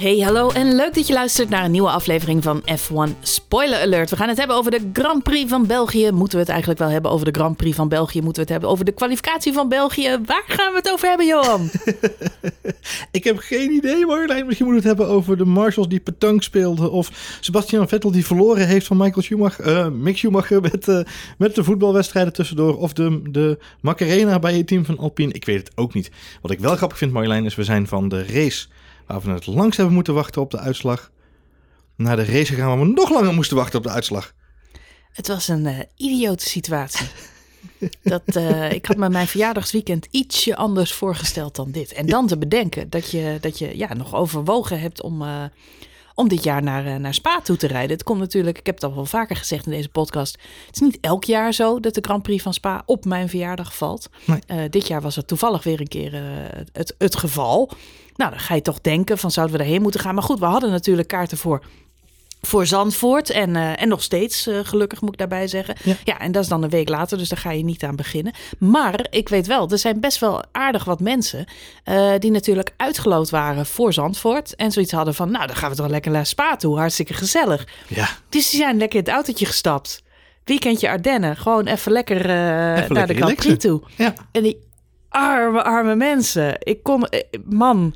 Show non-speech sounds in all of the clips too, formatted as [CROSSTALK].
Hey, hallo en leuk dat je luistert naar een nieuwe aflevering van F1 Spoiler Alert. We gaan het hebben over de Grand Prix van België. Moeten we het eigenlijk wel hebben over de Grand Prix van België? Moeten we het hebben over de kwalificatie van België? Waar gaan we het over hebben, Johan? [LAUGHS] ik heb geen idee, Marjolein. Misschien moeten we het hebben over de Marshalls die petanque speelden. Of Sebastian Vettel die verloren heeft van Michael Schumacher. Uh, Mick Schumacher met, uh, met de voetbalwedstrijden tussendoor. Of de, de Macarena bij het team van Alpine. Ik weet het ook niet. Wat ik wel grappig vind, Marjolein, is we zijn van de race waar we het langs hebben moeten wachten op de uitslag, naar de race gaan waar we nog langer moesten wachten op de uitslag. Het was een uh, idiote situatie. [LAUGHS] dat, uh, ik had me mijn verjaardagsweekend ietsje anders voorgesteld dan dit. En dan te bedenken dat je, dat je ja, nog overwogen hebt om, uh, om dit jaar naar, naar Spa toe te rijden. Het komt natuurlijk, ik heb het al wel vaker gezegd in deze podcast. Het is niet elk jaar zo dat de Grand Prix van Spa op mijn verjaardag valt. Nee. dit jaar was het toevallig weer een keer het, het geval. Nou, dan ga je toch denken van zouden we daarheen moeten gaan. Maar goed, we hadden natuurlijk kaarten voor voor Zandvoort. En, uh, en nog steeds, uh, gelukkig moet ik daarbij zeggen. Ja. ja. en dat is dan een week later, dus daar ga je niet aan beginnen. Maar ik weet wel, er zijn best wel aardig wat mensen... Uh, die natuurlijk uitgeloot waren voor Zandvoort. En zoiets hadden van, nou, dan gaan we toch lekker naar Spa toe. Hartstikke gezellig. Ja. Dus die zijn lekker in het autootje gestapt. Weekendje Ardennen. Gewoon even lekker naar de Grand toe. Ja. En die arme, arme mensen. Ik kom, man.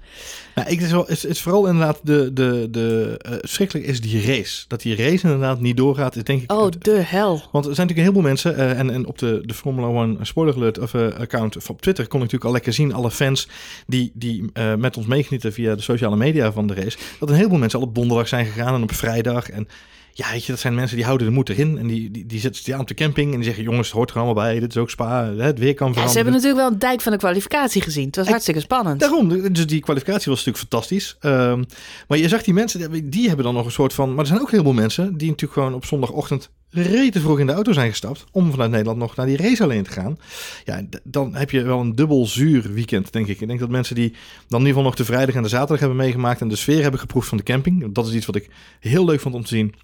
Nou, ik, is, wel, is, is vooral inderdaad de, de, de uh, schrikkelijk is die race. Dat die race inderdaad niet doorgaat, is denk ik. Oh, de hel. Want er zijn natuurlijk een heleboel mensen. Uh, en, en op de, de Formula One spoiler alert of, uh, account op Twitter kon ik natuurlijk al lekker zien. Alle fans die, die met ons meegenieten via de sociale media van de race. Dat een heleboel mensen al op donderdag zijn gegaan en op vrijdag. En ja, weet je, dat zijn mensen die houden de moed erin. En die, die, die zetten zich aan op de camping en die zeggen... jongens, het hoort er allemaal bij, dit is ook Spa, het weer kan veranderen. Ja, ze hebben natuurlijk wel een dijk van de kwalificatie gezien. Het was hartstikke spannend. Daarom, dus die kwalificatie was natuurlijk fantastisch. Um, maar je zag die mensen, die hebben dan nog een soort van... maar er zijn ook heel veel mensen die natuurlijk gewoon op zondagochtend... rete vroeg in de auto zijn gestapt... om vanuit Nederland nog naar die race alleen te gaan. Ja, dan heb je wel een dubbel zuur weekend, denk ik. Ik denk dat mensen die dan in ieder geval nog de vrijdag en de zaterdag hebben meegemaakt... en de sfeer hebben geproefd van de camping. Dat is iets wat ik heel leuk vond om te zien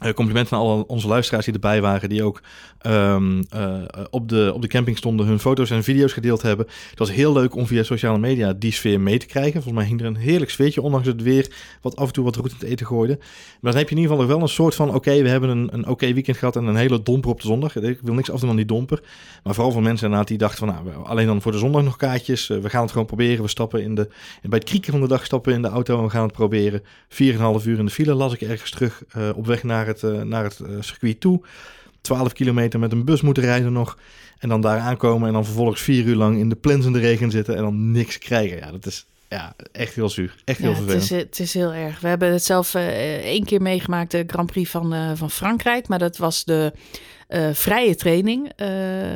uh, compliment aan alle onze luisteraars die erbij waren, die ook um, uh, op, de, op de camping stonden, hun foto's en video's gedeeld hebben. Het was heel leuk om via sociale media die sfeer mee te krijgen. Volgens mij hing er een heerlijk sfeertje, ondanks het weer, wat af en toe wat roet in het eten gooide. Maar dan heb je in ieder geval nog wel een soort van, oké, we hebben een, een oké weekend gehad en een hele domper op de zondag. Ik wil niks afdoen aan die domper. Maar vooral van mensen inderdaad die dachten van, nou, alleen dan voor de zondag nog kaartjes. we gaan het gewoon proberen. We stappen in de, bij het krieken van de dag stappen in de auto en we gaan het proberen. 4,5 uur in de file las ik ergens terug op weg naar het, uh, naar het uh, circuit toe. 12 kilometer met een bus moeten rijden nog. En dan daar aankomen en dan vervolgens vier uur lang in de plensende regen zitten en dan niks krijgen. Ja, dat is ja, echt heel zuur. Echt heel vervelend. Het is, het is heel erg. We hebben het zelf uh, één keer meegemaakt, de Grand Prix van, uh, van Frankrijk. Maar dat was de uh, vrije training uh,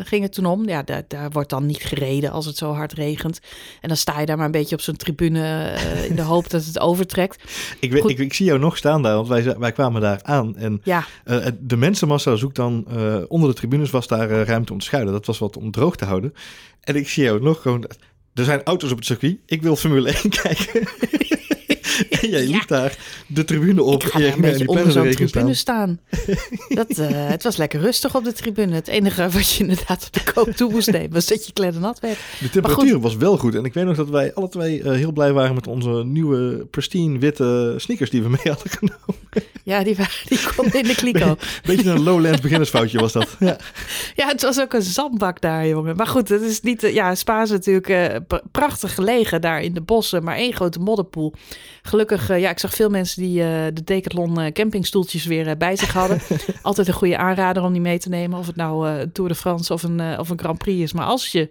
ging het toen om. Ja, daar, daar wordt dan niet gereden als het zo hard regent. En dan sta je daar maar een beetje op zo'n tribune uh, in de hoop dat het overtrekt. Ik, weet, ik, ik, zie jou nog staan daar, want wij, wij kwamen daar aan. En ja. de mensenmassa zoekt dan onder de tribunes was daar ruimte om te schuilen. Dat was wat om droog te houden. En ik zie jou nog gewoon... Er zijn auto's op het circuit. Ik wil Formule 1 [LAUGHS] kijken. [LAUGHS] En jij liep daar de tribune op. Ik ga daar een beetje onder zo'n tribune staan. [LAUGHS] dat, uh, het was lekker rustig op de tribune. Het enige wat je inderdaad op de koop toe moest nemen... was dat je kleden nat werd. De temperatuur was wel goed. En ik weet nog dat wij alle twee uh, heel blij waren... met onze nieuwe pristine witte sneakers die we mee hadden [LAUGHS] genomen. Ja, die, waren, die konden in de kliko. Beetje een lowlands beginnersfoutje was dat. Ja. ja, het was ook een zandbak daar, jongen. Maar goed, het is niet... Ja, Spa is natuurlijk uh, prachtig gelegen daar in de bossen... maar één grote modderpoel. Gelukkig, uh, ja, ik zag veel mensen die uh, de Decathlon uh, campingstoeltjes weer bij zich hadden. [LAUGHS] Altijd een goede aanrader om die mee te nemen. Of het nou een Tour de France of een, of een Grand Prix is. Maar als je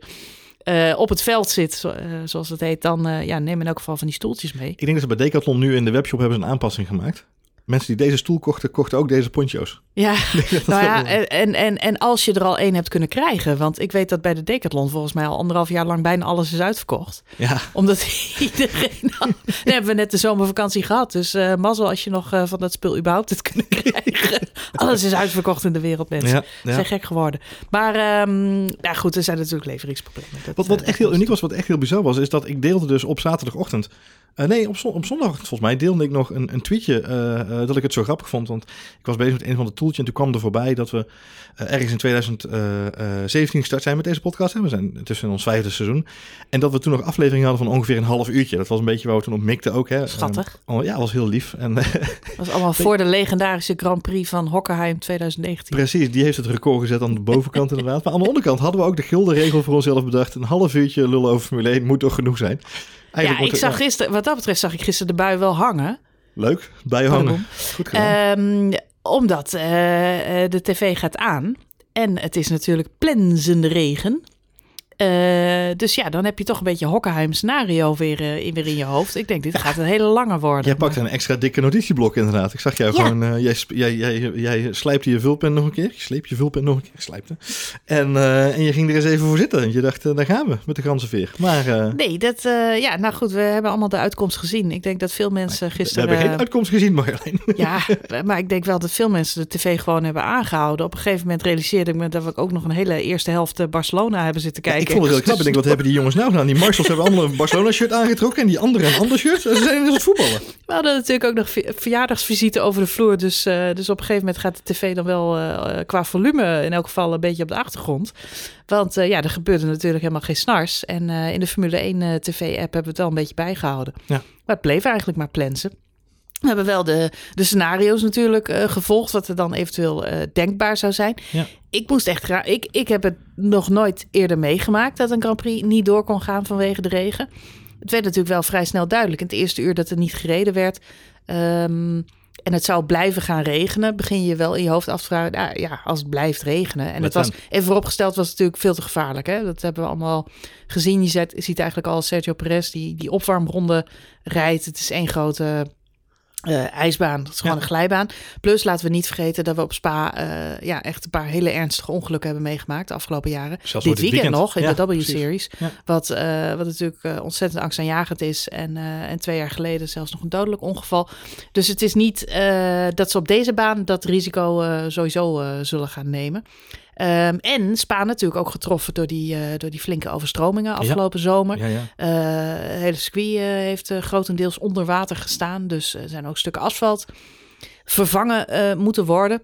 op het veld zit, zo, zoals het heet, dan ja, neem in elk geval van die stoeltjes mee. Ik denk dat ze bij Decathlon nu in de webshop hebben ze een aanpassing gemaakt. Mensen die deze stoel kochten, kochten ook deze poncho's. Ja, [LAUGHS] nou ja en, en, en als je er al één hebt kunnen krijgen. Want ik weet dat bij de Decathlon volgens mij al anderhalf jaar lang bijna alles is uitverkocht. Ja. Omdat [LAUGHS] iedereen... Al, dan hebben we net de zomervakantie gehad. Dus uh, mazzel als je nog uh, van dat spul überhaupt het kunnen [LAUGHS] krijgen. alles is uitverkocht in de wereld, mensen. Ja, ja. zijn gek geworden. Maar um, ja, goed, er zijn natuurlijk leveringsproblemen. Dat, wat, wat echt heel uniek was, wat echt heel bizar was... is dat ik deelde dus op zaterdagochtend Uh, nee, op, op, zondag volgens mij deelde ik nog een, een tweetje dat ik het zo grappig vond. Want ik was bezig met een van de tooltjes en toen kwam er voorbij dat we ergens in 2017 gestart zijn met deze podcast. Hè. We zijn tussen ons vijfde seizoen. En dat we toen nog afleveringen hadden van ongeveer een half uurtje. Dat was een beetje waar we toen op mikten ook. Hè. Schattig. Oh, ja, was heel lief. En, dat [LAUGHS] was allemaal voor de legendarische Grand Prix van Hockenheim 2019. Precies, die heeft het record gezet aan de bovenkant [LAUGHS] inderdaad. Maar aan de onderkant hadden we ook de gulden regel voor onszelf bedacht. Een half uurtje lullen over Formule 1 moet toch genoeg zijn. Eigenlijk ja, ik zag gisteren, wat dat betreft, zag ik gisteren de bui wel hangen. Leuk, bui hangen. Goed gedaan. Um, omdat uh, de tv gaat aan. En het is natuurlijk plenzende regen. Uh, dus ja, dan heb je toch een beetje Hockenheim scenario weer, uh, in, weer in je hoofd. Ik denk, dit gaat een hele lange worden. Jij pakt een extra dikke notitieblok inderdaad. Ik zag jou ja. gewoon, uh, jij, jij, jij, jij slijpte je vulpen nog een keer. Je sleep je vulpen nog een keer, slijpte. En, en je ging er eens even voor zitten. Je dacht, daar gaan we met de ganzenveer. Maar, nee, dat, ja, nou goed, we hebben allemaal de uitkomst gezien. Ik denk dat veel mensen gisteren... We hebben geen uitkomst gezien, Marjolein. [LAUGHS] ja, maar ik denk wel dat veel mensen de tv gewoon hebben aangehouden. Op een gegeven moment realiseerde ik me dat we ook nog een hele eerste helft Barcelona hebben zitten kijken. Ja, ik vond het heel knap. Ik denk, wat hebben die jongens nou gedaan? Die Marshalls hebben allemaal een Barcelona-shirt aangetrokken en die andere een ander shirt. Ze zijn in het voetballen. We hadden natuurlijk ook nog verjaardagsvisite over de vloer. Dus, uh, dus op een gegeven moment gaat de tv dan wel uh, qua volume in elk geval een beetje op de achtergrond. Want uh, ja, er gebeurde natuurlijk helemaal geen snars. En in de Formule 1 tv-app hebben we het wel een beetje bijgehouden. Ja. Maar het bleef eigenlijk maar plensen. We hebben wel de, de scenario's natuurlijk uh, gevolgd, wat er dan eventueel uh, denkbaar zou zijn. Ja. Ik moest echt graag. Ik, ik heb het nog nooit eerder meegemaakt dat een Grand Prix niet door kon gaan vanwege de regen. Het werd natuurlijk wel vrij snel duidelijk. In het eerste uur dat er niet gereden werd. Um, en het zou blijven gaan regenen, begin je wel in je hoofd af te vragen, nou, ja, als het blijft regenen. En het was, even vooropgesteld, was het natuurlijk veel te gevaarlijk. Hè? Dat hebben we allemaal gezien. Je ziet, ziet eigenlijk al Sergio Perez die, die opwarmronde rijdt. Het is één grote uh, ijsbaan, dat is gewoon een glijbaan. Plus laten we niet vergeten dat we op Spa uh, ja, echt een paar hele ernstige ongelukken hebben meegemaakt de afgelopen jaren. Zelfs dit, weekend, nog in ja, de W-series. Wat, uh, wat natuurlijk ontzettend angstaanjagend is. En, en twee jaar geleden zelfs nog een dodelijk ongeval. Dus het is niet dat ze op deze baan dat risico sowieso zullen gaan nemen. Um, en Spa natuurlijk ook getroffen door die, uh, door die flinke overstromingen afgelopen ja. zomer. Ja, ja. Uh, hele circuit uh, heeft grotendeels onder water gestaan. Dus er zijn ook stukken asfalt vervangen moeten worden.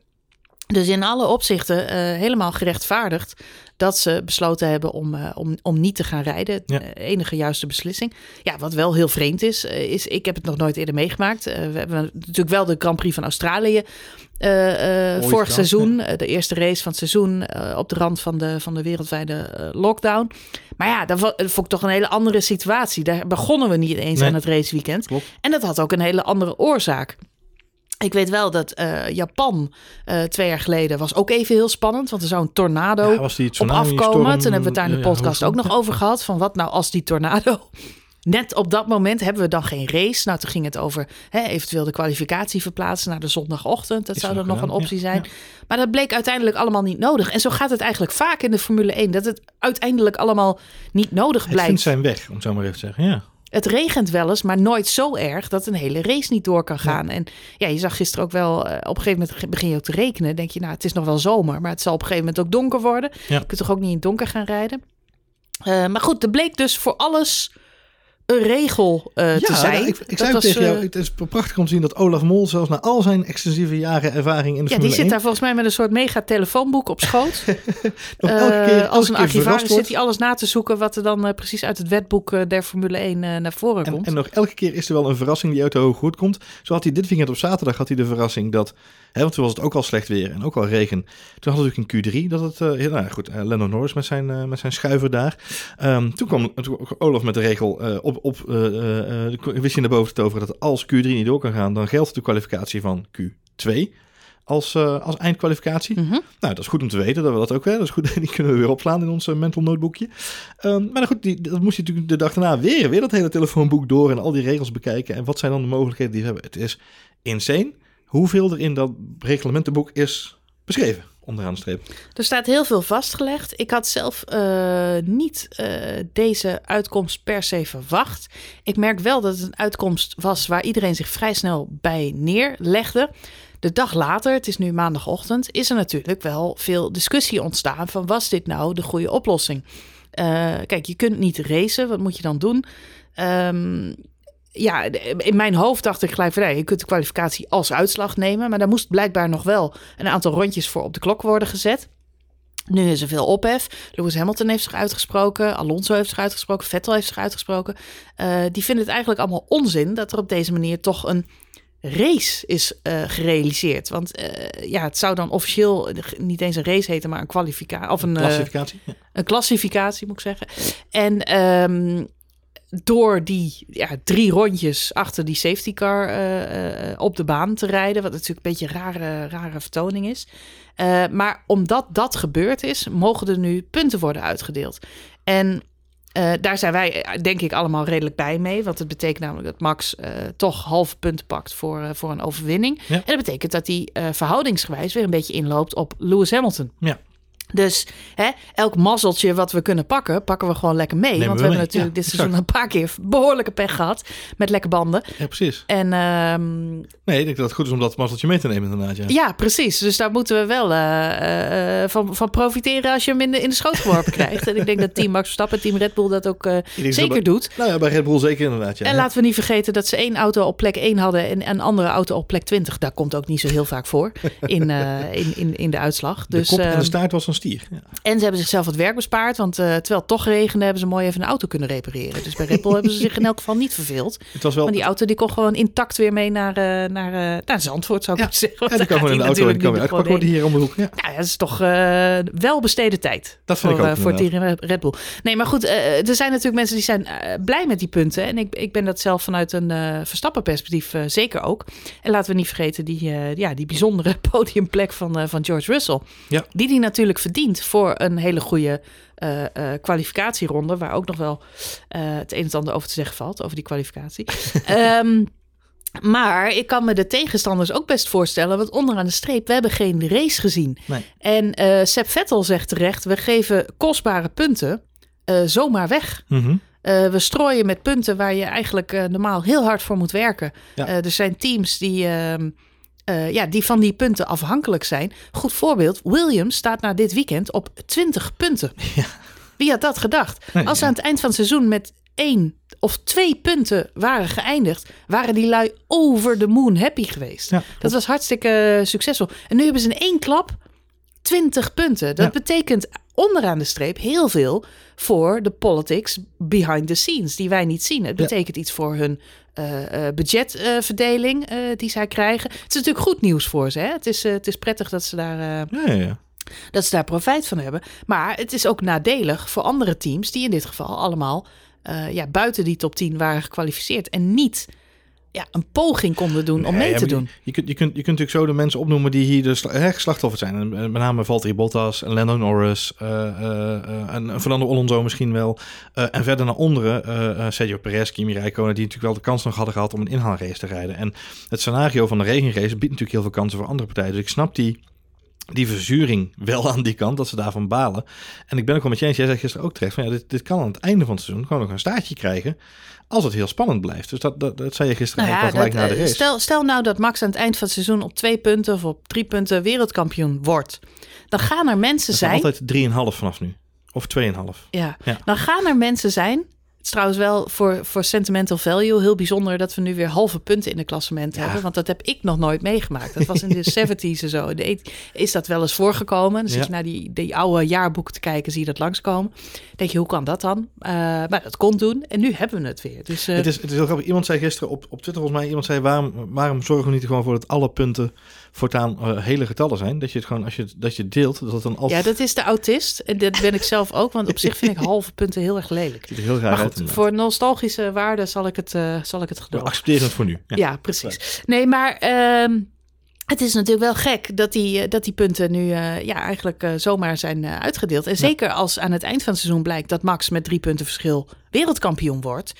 Dus in alle opzichten helemaal gerechtvaardigd dat ze besloten hebben om, uh, om, om niet te gaan rijden. Ja. Uh, enige juiste beslissing. Ja, wat wel heel vreemd is, is ik heb het nog nooit eerder meegemaakt. we hebben natuurlijk wel de Grand Prix van Australië vorig seizoen. de eerste race van het seizoen op de rand van de, van de wereldwijde lockdown. Maar ja, dat vond ik toch een hele andere situatie. Daar begonnen we niet eens nee. aan het raceweekend. Klopt. En dat had ook een hele andere oorzaak. Ik weet wel dat uh, Japan uh, twee jaar geleden was ook even heel spannend. Want er zou een tornado ja, op afkomen. Storm, Toen hebben we het daar in de podcast ja, ook nog over gehad. Van wat nou als die tornado... [LAUGHS] Net op dat moment hebben we dan geen race. Nou, toen ging het over hè, eventueel de kwalificatie verplaatsen naar de zondagochtend. Dat Is zou dan nog een optie zijn. Maar dat bleek uiteindelijk allemaal niet nodig. En zo gaat het eigenlijk vaak in de Formule 1. Dat het uiteindelijk allemaal niet nodig blijkt. Het vindt zijn weg, om zo maar even te zeggen. Ja. Het regent wel eens, maar nooit zo erg dat een hele race niet door kan gaan. En ja, je zag gisteren ook wel, uh, op een gegeven moment begin je ook te rekenen. Denk je, nou, het is nog wel zomer, maar het zal op een gegeven moment ook donker worden. Je kunt toch ook niet in het donker gaan rijden. Uh, maar goed, er bleek dus voor alles een regel uh, ja, te zijn. Nou, ik, ik zei was, tegen jou, uh, het is prachtig om te zien dat Olaf Mol zelfs na al zijn extensieve jaren ervaring in de Ja, die zit 1, daar volgens mij met een soort mega telefoonboek op schoot. [LAUGHS] Nog elke keer, als een archivaris zit hij alles na te zoeken wat er dan precies uit het wetboek der Formule 1 naar voren en, komt. En nog elke keer is er wel een verrassing die uit de hoge goed komt. Zo had hij dit weekend op zaterdag had hij de verrassing dat Hè, want toen was het ook al slecht weer en ook al regen. Toen hadden we natuurlijk in Q3 dat het, uh, heel, nou goed, Lennon Norris met zijn, met zijn schuiver daar. Um, toen kwam Olaf met de regel op, op wist je naar boven te toveren dat als Q3 niet door kan gaan, dan geldt de kwalificatie van Q2 als, uh, als eindkwalificatie. Mm -hmm. Nou, dat is goed om te weten dat we dat ook hebben. Dat is goed, [LAUGHS] die kunnen we weer opslaan in ons mental notebookje. Um, maar goed, die, dat moest je natuurlijk de dag daarna weer, weer dat hele telefoonboek door en al die regels bekijken. En wat zijn dan de mogelijkheden die we hebben? Het is insane hoeveel er in dat reglementenboek is beschreven. Onderaan. Er staat heel veel vastgelegd. Ik had zelf uh, niet uh, deze uitkomst per se verwacht. Ik merk wel dat het een uitkomst was waar iedereen zich vrij snel bij neerlegde. De dag later, het is nu maandagochtend, is er natuurlijk wel veel discussie ontstaan van was dit nou de goede oplossing? Uh, kijk, je kunt niet racen, wat moet je dan doen? Um, ja, in mijn hoofd dacht ik gelijk van... nee, je kunt de kwalificatie als uitslag nemen... maar daar moest blijkbaar nog wel een aantal rondjes voor op de klok worden gezet. Nu is er veel ophef. Lewis Hamilton heeft zich uitgesproken. Alonso heeft zich uitgesproken. Vettel heeft zich uitgesproken. Uh, die vinden het eigenlijk allemaal onzin dat er op deze manier toch een race is uh, gerealiseerd. Want uh, ja, het zou dan officieel niet eens een race heten, maar een kwalificatie. Of een klassificatie. Ja. Een klassificatie, moet ik zeggen. En um, door die ja, drie rondjes achter die safety car uh, op de baan te rijden. Wat natuurlijk een beetje een rare, rare vertoning is. Uh, maar omdat dat gebeurd is, mogen er nu punten worden uitgedeeld. En daar zijn wij, denk ik, allemaal redelijk bij mee. Want het betekent namelijk dat Max toch halve punten pakt voor, voor een overwinning. Ja. En dat betekent dat hij verhoudingsgewijs weer een beetje inloopt op Lewis Hamilton. Ja. Dus hè, elk mazzeltje wat we kunnen pakken, pakken we gewoon lekker mee. Nemen want we we, mee. hebben natuurlijk Ja, dit seizoen een paar keer behoorlijke pech gehad met lekke banden. Ja, precies. En ehm, Nee, ik denk dat het goed is om dat mazzeltje mee te nemen inderdaad. Ja. ja, precies. Dus daar moeten we wel eh, eh, van, van profiteren als je hem in de, in de schoot geworpen [LAUGHS] krijgt. En ik denk dat Team Max Verstappen, Team Red Bull dat ook eh, zeker doet. Nou ja, bij Red Bull zeker inderdaad. Ja. En laten we niet vergeten dat ze één auto op plek 1 hadden en een andere auto op plek 20. Daar komt ook niet zo heel vaak voor [LAUGHS] in, eh, in, in, in de uitslag. de Dus, kop en ehm, de staart was een stier. Ja. En ze hebben zichzelf wat werk bespaard, want eh, terwijl het toch regende, hebben ze mooi even een auto kunnen repareren. Dus bij Red Bull [LAUGHS] hebben ze zich in elk geval niet verveeld. Het was wel... Want die auto die kon gewoon intact weer mee naar, eh, naar, eh, naar Zandvoort, zou ik Ja. maar zeggen. Ja, die gewoon in de auto en die niet worden hier om de hoek. Ja. ja, dat is toch eh wel besteden tijd. Dat vind voor, ik ook voor. Team Red Bull. Nee, maar goed, er zijn natuurlijk mensen die zijn blij met die punten. En ik, ik ben dat zelf vanuit een eh Verstappen-perspectief eh, zeker ook. En laten we niet vergeten die, eh, ja, die bijzondere [LAUGHS] podiumplek van, eh, van George Russell. Ja. Die die natuurlijk verdient voor een hele goede eh, eh, kwalificatieronde. Waar ook nog wel eh, het een en ander over te zeggen valt, over die kwalificatie. [LAUGHS] Ehm, maar ik kan me de tegenstanders ook best voorstellen. Want onderaan de streep, we hebben geen race gezien. Nee. En eh Seb Vettel zegt terecht, we geven kostbare punten zomaar weg. Mhm. We strooien met punten waar je eigenlijk normaal heel hard voor moet werken. Ja. Er zijn teams die, ehm, eh, ja, die van die punten afhankelijk zijn. Goed voorbeeld, Williams staat na dit weekend op 20 punten. Ja. Wie had dat gedacht? Nee, Als ze ja. aan het eind van het seizoen met één of twee punten waren geëindigd, waren die lui over de moon happy geweest. Ja, Dat was hartstikke succesvol. En nu hebben ze in één klap 20 punten. Dat Ja. betekent onderaan de streep heel veel voor de politics behind the scenes, die wij niet zien. Het Ja. betekent iets voor hun eh, eh, budgetverdeling eh, die zij krijgen. Het is natuurlijk goed nieuws voor ze. Hè? Het, is, eh, het is prettig dat ze daar. eh, Ja, ja, ja. dat ze daar profijt van hebben. Maar het is ook nadelig voor andere teams die in dit geval allemaal eh, ja, buiten die top 10 waren gekwalificeerd en niet ja, een poging konden doen om mee ja, te doen. Je, je, kunt, je, kunt, je kunt natuurlijk zo de mensen opnoemen die hier de sla- hè, geslachtoffers zijn. En, met name Valtteri Bottas, en Lando Norris eh, eh, en Fernando Alonso misschien wel. En verder naar onderen Sergio Perez, Kimi Räikkönen, die natuurlijk wel de kans nog hadden gehad om een inhaalrace te rijden. En het scenario van de regenrace biedt natuurlijk heel veel kansen voor andere partijen. Dus ik snap die, die verzuring wel aan die kant, dat ze daarvan balen. En ik ben ook wel met je eens, jij zei gisteren ook terecht, van ja, dit, dit kan aan het einde van het seizoen gewoon nog een staartje krijgen. Als het heel spannend blijft. Dus dat, dat, dat zei je gisteren Nou ja, gelijk na de eh, race. stel, stel nou dat Max aan het eind van het seizoen op twee punten of op drie punten wereldkampioen wordt. Dan gaan er mensen zijn zijn. altijd 3,5 vanaf nu. Of 2,5. Ja. Ja. Dan gaan er mensen zijn. Het is trouwens wel voor, voor sentimental value heel bijzonder dat we nu weer halve punten in de klassement Ja. hebben. Want dat heb ik nog nooit meegemaakt. Dat was in de [LAUGHS] 70s en zo. De 80 is dat wel eens voorgekomen. Dan zit Ja. je naar die, die oude jaarboeken te kijken, zie je dat langskomen. denk je, hoe kan dat dan? Eh, maar dat kon doen. En nu hebben we het weer. Dus eh, Het is, het is heel grappig. Iemand zei gisteren op, op Twitter, volgens mij, iemand zei, waarom, waarom zorgen we niet gewoon voor dat alle punten voortaan eh, hele getallen zijn? Dat je het gewoon, als je, dat je deelt, dat het dan ja, altijd dat is de autist. En dat ben ik zelf ook. Want op zich vind ik [LAUGHS] halve punten heel erg lelijk. heel Maar goed, voor nostalgische waarde zal ik het, eh, zal ik het We geloven. accepteren het voor nu. Ja. Ja, precies. Nee, maar ehm, het is natuurlijk wel gek dat die, eh, dat die punten nu ja, eigenlijk zomaar zijn uitgedeeld. En zeker als aan het eind van het seizoen blijkt dat Max met drie punten verschil wereldkampioen wordt,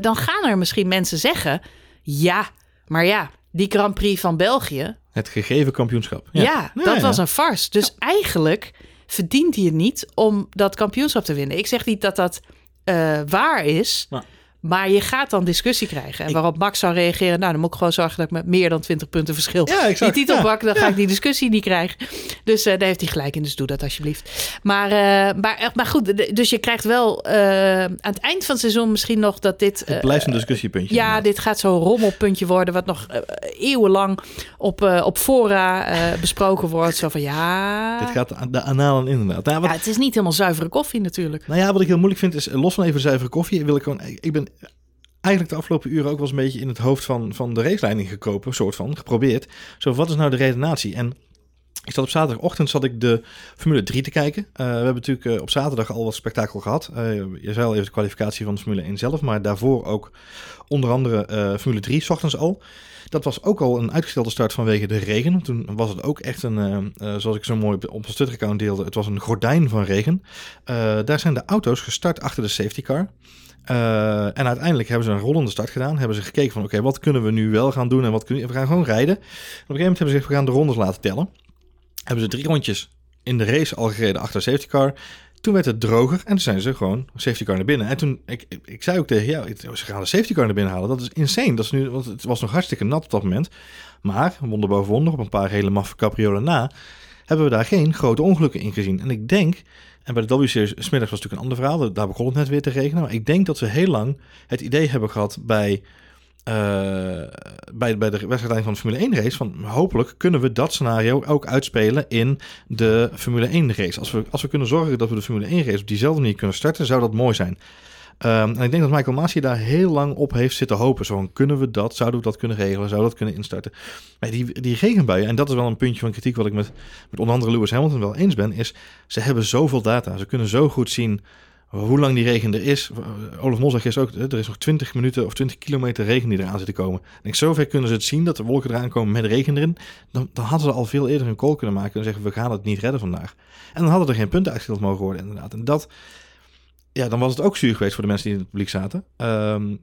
dan gaan er misschien mensen zeggen: ja, maar ja, die Grand Prix van België, Het gegeven kampioenschap. ja, Ja, dat ja. was een farce. Dus eigenlijk verdient hij het niet om dat kampioenschap te winnen. Ik zeg niet dat dat eh, waar is. Ja. Maar je gaat dan discussie krijgen. En waarop Max zou reageren, nou dan moet ik gewoon zorgen dat ik met meer dan 20 punten verschil Ja, exact. die titel pak, dan ga ik die discussie niet krijgen. Dus eh, daar heeft hij gelijk in, dus doe dat alsjeblieft. Maar, eh, maar, eh, maar goed, dus je krijgt wel aan het eind van het seizoen misschien nog dat dit... Het blijft een discussiepuntje. ja, inderdaad. dit gaat zo'n rommelpuntje worden, wat nog eeuwenlang op, op fora besproken wordt. Zo van ja. Dit gaat de- analen inderdaad. Nou, wat, ja, het is niet helemaal zuivere koffie natuurlijk. nou ja, wat ik heel moeilijk vind is, los van even zuivere koffie, wil ik gewoon, ik ben eigenlijk de afgelopen uren ook wel eens een beetje in het hoofd van, van de raceleiding gekropen, soort van, geprobeerd. Zo, wat is nou de redenatie? En ik zat op zaterdagochtend zat ik de Formule 3 te kijken. Eh, we hebben natuurlijk eh, op zaterdag al wat spektakel gehad. Eh, je zei al even de kwalificatie van de Formule 1 zelf, maar daarvoor ook onder andere Formule 3 's ochtends al. Dat was ook al een uitgestelde start vanwege de regen. Toen was het ook echt een, zoals ik zo mooi op, mijn Twitter-account deelde, het was een gordijn van regen. Daar zijn de auto's gestart achter de safety car. Eh, en uiteindelijk hebben ze een rollende start gedaan. Hebben ze gekeken van oké, wat kunnen we nu wel gaan doen en wat kunnen we... Gaan gewoon rijden. Op een gegeven moment hebben ze gezegd, we gaan de rondes laten tellen. Hebben ze drie rondjes in de race al gereden achter safety car. Toen werd het droger en toen zijn ze gewoon safety car naar binnen. En toen, ik, ik, zei ook tegen jou, ze gaan de safety car naar binnen halen. Dat is insane. Dat is nu, want het was nog hartstikke nat op dat moment. Maar, wonder boven wonder, op een paar hele maffe capriolen na, hebben we daar geen grote ongelukken in gezien. En ik denk, en bij de W-series smiddags was natuurlijk een ander verhaal, daar begon het net weer te regenen. Maar ik denk dat we heel lang het idee hebben gehad bij, eh, bij, de wedstrijd van de Formule 1 race, van hopelijk kunnen we dat scenario ook uitspelen in de Formule 1 race. Als we, als we kunnen zorgen dat we de Formule 1 race op diezelfde manier kunnen starten, zou dat mooi zijn. Ehm, en ik denk dat Michael Masi daar heel lang op heeft zitten hopen. Zo van, kunnen we dat? Zouden we dat kunnen regelen? Zouden we dat kunnen instarten? Maar die, die regenbuien, en dat is wel een puntje van kritiek wat ik met, met onder andere Lewis Hamilton wel eens ben, is ze hebben zoveel data. Ze kunnen zo goed zien hoe lang die regen er is. Olaf Mol zegt ook, er is nog 20 minuten of 20 kilometer regen die eraan zit te komen. En ik, zover kunnen ze het zien dat de wolken eraan komen met regen erin. Dan, dan hadden ze al veel eerder een call kunnen maken en zeggen we gaan het niet redden vandaag. En dan hadden er geen punten uitgedeeld mogen worden inderdaad. En dat, ja, dan was het ook zuur geweest voor de mensen die in het publiek zaten. Ehm,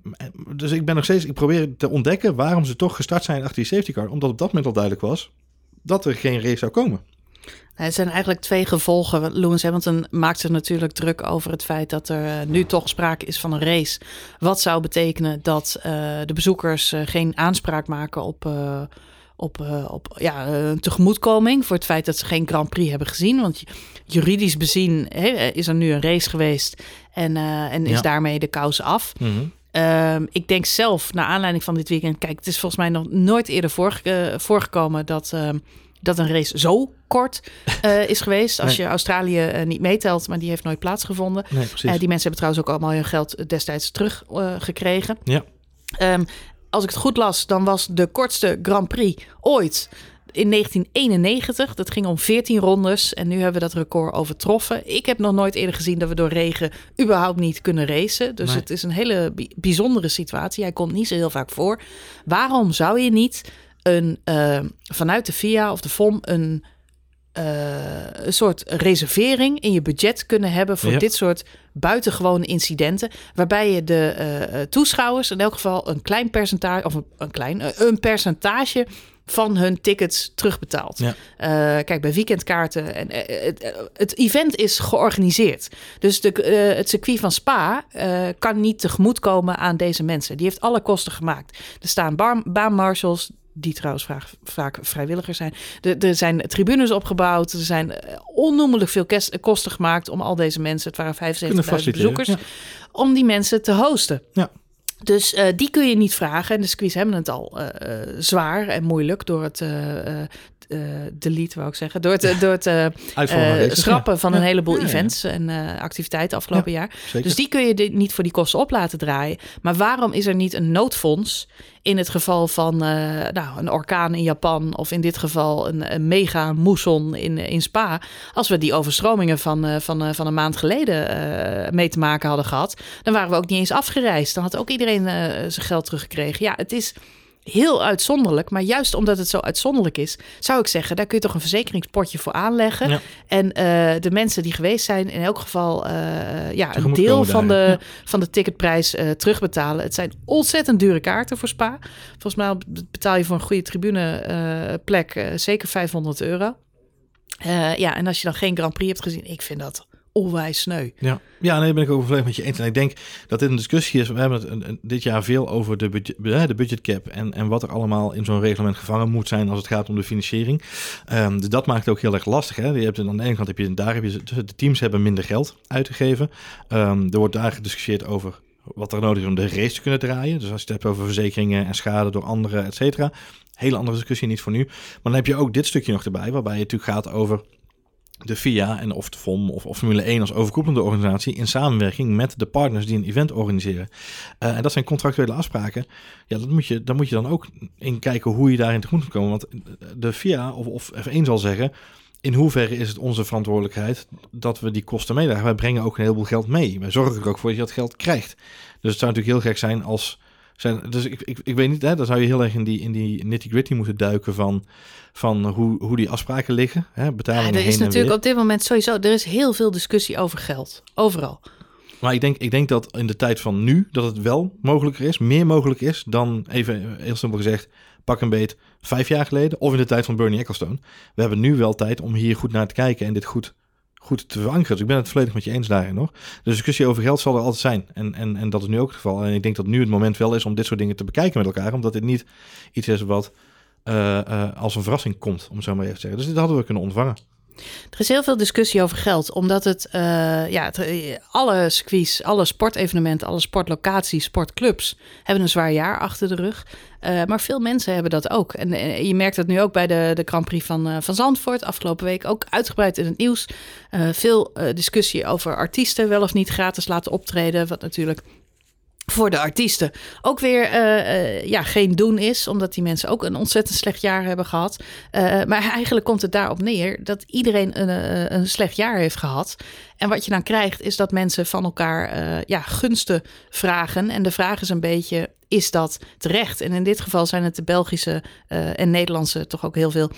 dus ik ben nog steeds, ik probeer te ontdekken waarom ze toch gestart zijn achter die safety car. Omdat op dat moment al duidelijk was dat er geen race zou komen. Het zijn eigenlijk twee gevolgen. Lewis Hamilton maakt zich natuurlijk druk over het feit dat er eh, nu toch sprake is van een race. Wat zou betekenen dat eh, de bezoekers eh, geen aanspraak maken op, op, eh, op ja, een tegemoetkoming voor het feit dat ze geen Grand Prix hebben gezien. Want juridisch bezien hè, is er nu een race geweest en, eh, en is Ja. daarmee de kous af. Mhm. Ehm, ik denk zelf, naar aanleiding van dit weekend... Kijk, het is volgens mij nog nooit eerder voorge- eh, voorgekomen... dat, ehm, dat een race zo kort eh, is geweest. Als Nee. je Australië eh, niet meetelt, maar die heeft nooit plaatsgevonden. Nee. Eh, die mensen hebben trouwens ook allemaal hun geld destijds teruggekregen. gekregen. Ja. Ehm, als ik het goed las, dan was de kortste Grand Prix ooit in 1991. Dat ging om 14 rondes en nu hebben we dat record overtroffen. Ik heb nog nooit eerder gezien dat we door regen überhaupt niet kunnen racen. Dus Nee. het is een hele bi- bijzondere situatie. Hij komt niet zo heel vaak voor. Waarom zou je niet een, eh, vanuit de FIA of de FOM een, eh, een soort reservering in je budget kunnen hebben voor Ja. dit soort buitengewone incidenten, waarbij je de eh, eh, toeschouwers in elk geval een klein percentage of een, een klein een percentage van hun tickets terugbetaalt. Ja. Kijk, bij weekendkaarten en het, het event is georganiseerd. Dus de, het circuit van Spa kan niet tegemoetkomen aan deze mensen. Die heeft alle kosten gemaakt. Er staan baanmarshals die trouwens vaak, vaak vrijwilligers zijn. Er, er zijn tribunes opgebouwd. Er zijn eh, onnoemelijk veel kosten gemaakt om al deze mensen, het waren Kunnen 75.000 faciliteren, bezoekers, om die mensen te hosten. Ja. Dus eh, die kun je niet vragen. En de squeeze hebben het al eh, zwaar en moeilijk door het uh, delete, wou ik zeggen. Door het, door het uh, races, schrappen van Ja. een heleboel Ja, events en activiteiten afgelopen jaar. Zeker. Dus die kun je dit niet voor die kosten op laten draaien. Maar waarom is er niet een noodfonds in het geval van nou, een orkaan in Japan of in dit geval een, een mega moesson in, in Spa? Als we die overstromingen van, van, van een maand geleden mee te maken hadden gehad, dan waren we ook niet eens afgereisd. Dan had ook iedereen zijn geld teruggekregen. Ja, het is heel uitzonderlijk. Maar juist omdat het zo uitzonderlijk is, zou ik zeggen, daar kun je toch een verzekeringspotje voor aanleggen. Ja. En uh, de mensen die geweest zijn, in elk geval uh, ja, een deel van de, ja. van de ticketprijs uh, terugbetalen. Het zijn ontzettend dure kaarten voor Spa. Volgens mij betaal je voor een goede tribuneplek zeker 500 euro. Ja, en als je dan geen Grand Prix hebt gezien, ik vind dat onwijs sneu. Ja, ja nee, ben ik ook volledig met je eens. En ik denk dat dit een discussie is. We hebben het een- dit jaar veel over de budget, de budget cap en, en wat er allemaal in zo'n reglement gevangen moet zijn als het gaat om de financiering. Ehm, dus dat maakt het ook heel erg lastig. Hè? Je hebt, aan de ene kant heb je, daar heb je, de teams hebben minder geld uit te geven. Ehm, er wordt daar gediscussieerd over wat er nodig is om de race te kunnen draaien. Dus als je het hebt over verzekeringen en schade door anderen, et cetera. Hele andere discussie, niet voor nu. Maar dan heb je ook dit stukje nog erbij, waarbij het natuurlijk gaat over de FIA en of de FOM of, Formule 1 als overkoepelende organisatie in samenwerking met de partners die een event organiseren. Eh, en dat zijn contractuele afspraken. Ja, dat moet je, daar moet je dan ook in kijken hoe je daarin tegemoet moet komen. Want de FIA of, of F1 zal zeggen, in hoeverre is het onze verantwoordelijkheid dat we die kosten meedragen? Wij brengen ook een heleboel geld mee. Wij zorgen er ook voor dat je dat geld krijgt. Dus het zou natuurlijk heel gek zijn als... Zijn, dus ik, ik, ik weet niet, hè, dan zou je heel erg in die, in die nitty-gritty moeten duiken van, van hoe, hoe die afspraken liggen. Hè, Ja, betalingen er heen is natuurlijk op dit moment sowieso, er is heel veel discussie over geld. Overal. Maar ik denk, ik denk dat in de tijd van nu, dat het wel mogelijker is, meer mogelijk is dan, even heel simpel gezegd, pak een beet, vijf jaar geleden. Of in de tijd van Bernie Ecclestone. We hebben nu wel tijd om hier goed naar te kijken en dit goed, goed te verankeren. Dus ik ben het volledig met je eens daarin nog. De discussie over geld zal er altijd zijn. En, en, en dat is nu ook het geval. En ik denk dat nu het moment wel is om dit soort dingen te bekijken met elkaar. Omdat dit niet iets is wat eh, eh, als een verrassing komt, om zo maar even te zeggen. Dus dit hadden we kunnen ontvangen. Er is heel veel discussie over geld, omdat het, eh, ja, het, eh, alle circuits, alle sportevenementen, alle sportlocaties, sportclubs hebben een zwaar jaar achter de rug. Eh, maar veel mensen hebben dat ook. En je merkt dat nu ook bij de, de Grand Prix van, van Zandvoort, afgelopen week ook uitgebreid in het nieuws. Veel discussie over artiesten wel of niet gratis laten optreden, wat natuurlijk voor de artiesten ook weer eh, eh, ja, geen doen is, omdat die mensen ook een ontzettend slecht jaar hebben gehad. Eh, maar eigenlijk komt het daarop neer dat iedereen een, een slecht jaar heeft gehad. En wat je dan krijgt is dat mensen van elkaar ja, gunsten vragen. En de vraag is een beetje, is dat terecht? En in dit geval zijn het de Belgische en Nederlandse toch ook heel veel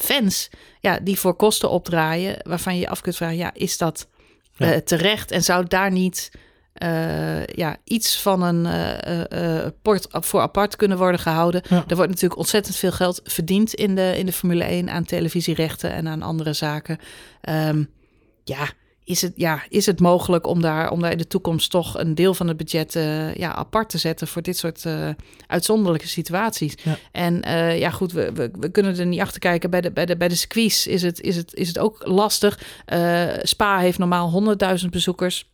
fans ja, die voor kosten opdraaien, waarvan je je af kunt vragen, ja, is dat Ja. terecht? En zou daar niet eh, ja, iets van een eh, eh, port voor apart kunnen worden gehouden. Ja. Er wordt natuurlijk ontzettend veel geld verdiend in de, in de Formule 1 aan televisierechten en aan andere zaken. Ehm, ja, is het, ja, is het mogelijk om daar, om daar in de toekomst toch een deel van het budget ja, apart te zetten voor dit soort uitzonderlijke situaties? Ja. En ja, goed, we, we, we kunnen er niet achter kijken. Bij de, bij de, bij de circuits is het, is, het, is het ook lastig. Spa heeft normaal 100.000 bezoekers.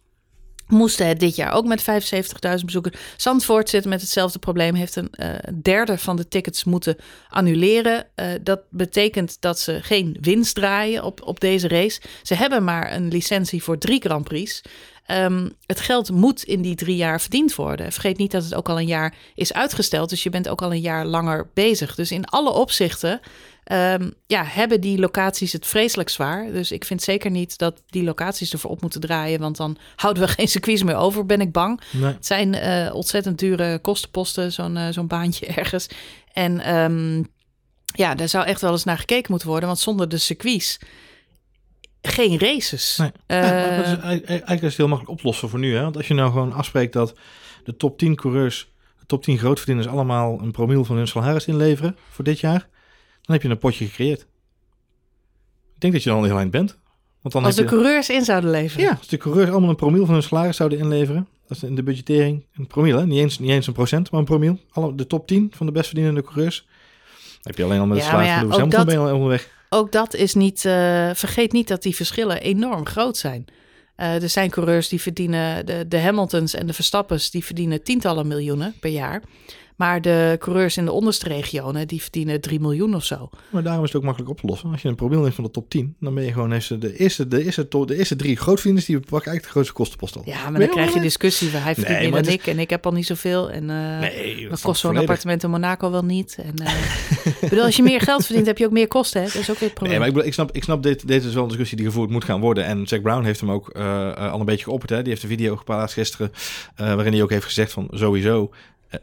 Moesten het dit jaar ook met 75.000 bezoekers. Zandvoort zit met hetzelfde probleem. Heeft een eh, derde van de tickets moeten annuleren. Eh, dat betekent dat ze geen winst draaien op, op deze race. Ze hebben maar een licentie voor drie Grand Prix. Ehm, het geld moet in die drie jaar verdiend worden. Vergeet niet dat het ook al een jaar is uitgesteld. Dus je bent ook al een jaar langer bezig. Dus in alle opzichten ehm, ja, hebben die locaties het vreselijk zwaar. Dus ik vind zeker niet dat die locaties ervoor op moeten draaien. Want dan [LAUGHS] houden we geen circuits meer over, ben ik bang. Nee. Het zijn eh, ontzettend dure kostenposten, zo'n eh, zo'n baantje [LAUGHS] ergens. En ehm, ja, daar zou echt wel eens naar gekeken moeten worden. Want zonder de circuits geen races. Nee. Eh, Ja, [LAUGHS] maar dat is, eigenlijk eigenlijk is het heel makkelijk oplossen voor nu. Hè? Want als je nou gewoon afspreekt dat de top 10 coureurs, de top 10 grootverdieners allemaal een promiel van hun salaris inleveren voor dit jaar, dan heb je een potje gecreëerd. Ik denk dat je dan al heel eind bent. Want dan als de je, coureurs in zouden leveren. ja, als de coureurs allemaal een promiel van hun salaris zouden inleveren, dat is in de budgettering een promiel, hè? Niet, eens, niet eens een procent, maar een promiel. Alle, de top 10 van de best verdienende coureurs. Dan heb je alleen al met de Ja, salaris ja, van Lewis ook Hamilton dat- ben je al onderweg. Ook dat is niet. eh, vergeet niet dat die verschillen enorm groot zijn. Eh, er zijn coureurs die verdienen. De, de Hamiltons en de Verstappens die verdienen tientallen miljoenen per jaar. Maar de coureurs in de onderste regionen die verdienen 3 miljoen of zo. Maar daarom is het ook makkelijk op te lossen. Als je een promiel hebt van de top 10, dan ben je gewoon even de eerste, de eerste, de eerste drie grootverdieners die pakken eigenlijk de grootste kostenpost al. Ja, maar dan krijg je discussie. Hij verdient Nee, meer dan ik en ik heb al niet zoveel. En eh Nee, dan dat kost zo'n appartement in Monaco wel niet. En, eh, [LAUGHS] ik bedoel, als je meer geld verdient, heb je ook meer kosten. Hè? Dat is ook weer het probleem. Nee, maar ik, bedoel, ik snap, ik snap dit, deze is wel een discussie die gevoerd moet gaan worden. En Jack Brown heeft hem ook eh, al een beetje geopperd. Hè? Die heeft een video geplaatst gisteren, waarin hij ook heeft gezegd van sowieso,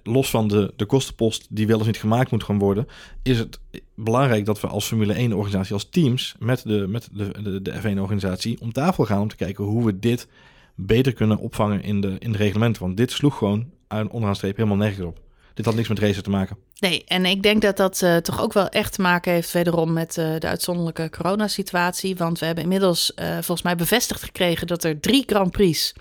los van de, de kostenpost die wel eens niet gemaakt moet gaan worden, is het belangrijk dat we als Formule 1 organisatie, als teams met de, met de, de, de F1 organisatie om tafel gaan om te kijken hoe we dit beter kunnen opvangen in de, in de reglementen. Want dit sloeg gewoon aan onderaan streep helemaal nergens op. Dit had niks met racen te maken. Nee, en ik denk dat dat uh, toch ook wel echt te maken heeft wederom met uh, de uitzonderlijke coronasituatie. Want we hebben inmiddels volgens mij bevestigd gekregen dat er drie Grand Prix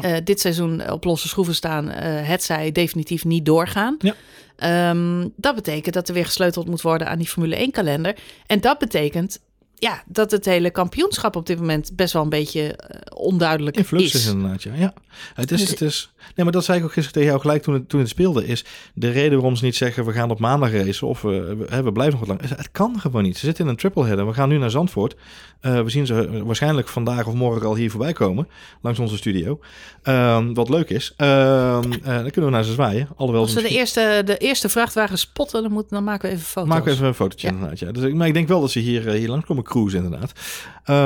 ja. dit seizoen op losse schroeven staan. het zij definitief niet doorgaan. Ja. Um, dat betekent dat er weer gesleuteld moet worden aan die Formule 1 kalender. En dat betekent ja, dat het hele kampioenschap op dit moment best wel een beetje uh, onduidelijk In flux is. is inderdaad, ja. ja. Het is, dus, het is... Nee, maar dat zei ik ook gisteren tegen jou gelijk toen het, toen het speelde, is de reden waarom ze niet zeggen we gaan op maandag racen of we, we, we blijven nog wat lang. Het kan gewoon niet. Ze zitten in een triple header. We gaan nu naar Zandvoort. Uh, we zien ze waarschijnlijk vandaag of morgen al hier voorbij komen, langs onze studio. Um, wat leuk is. Um, uh, dan kunnen we naar ze zwaaien. Alhoewel Als we de eerste, de eerste vrachtwagen spotten, dan, moet, dan maken we even foto's. Maken we even een fotootje ja. inderdaad, ja. Dus, maar ik denk wel dat ze hier, hier langs komen cruisen inderdaad.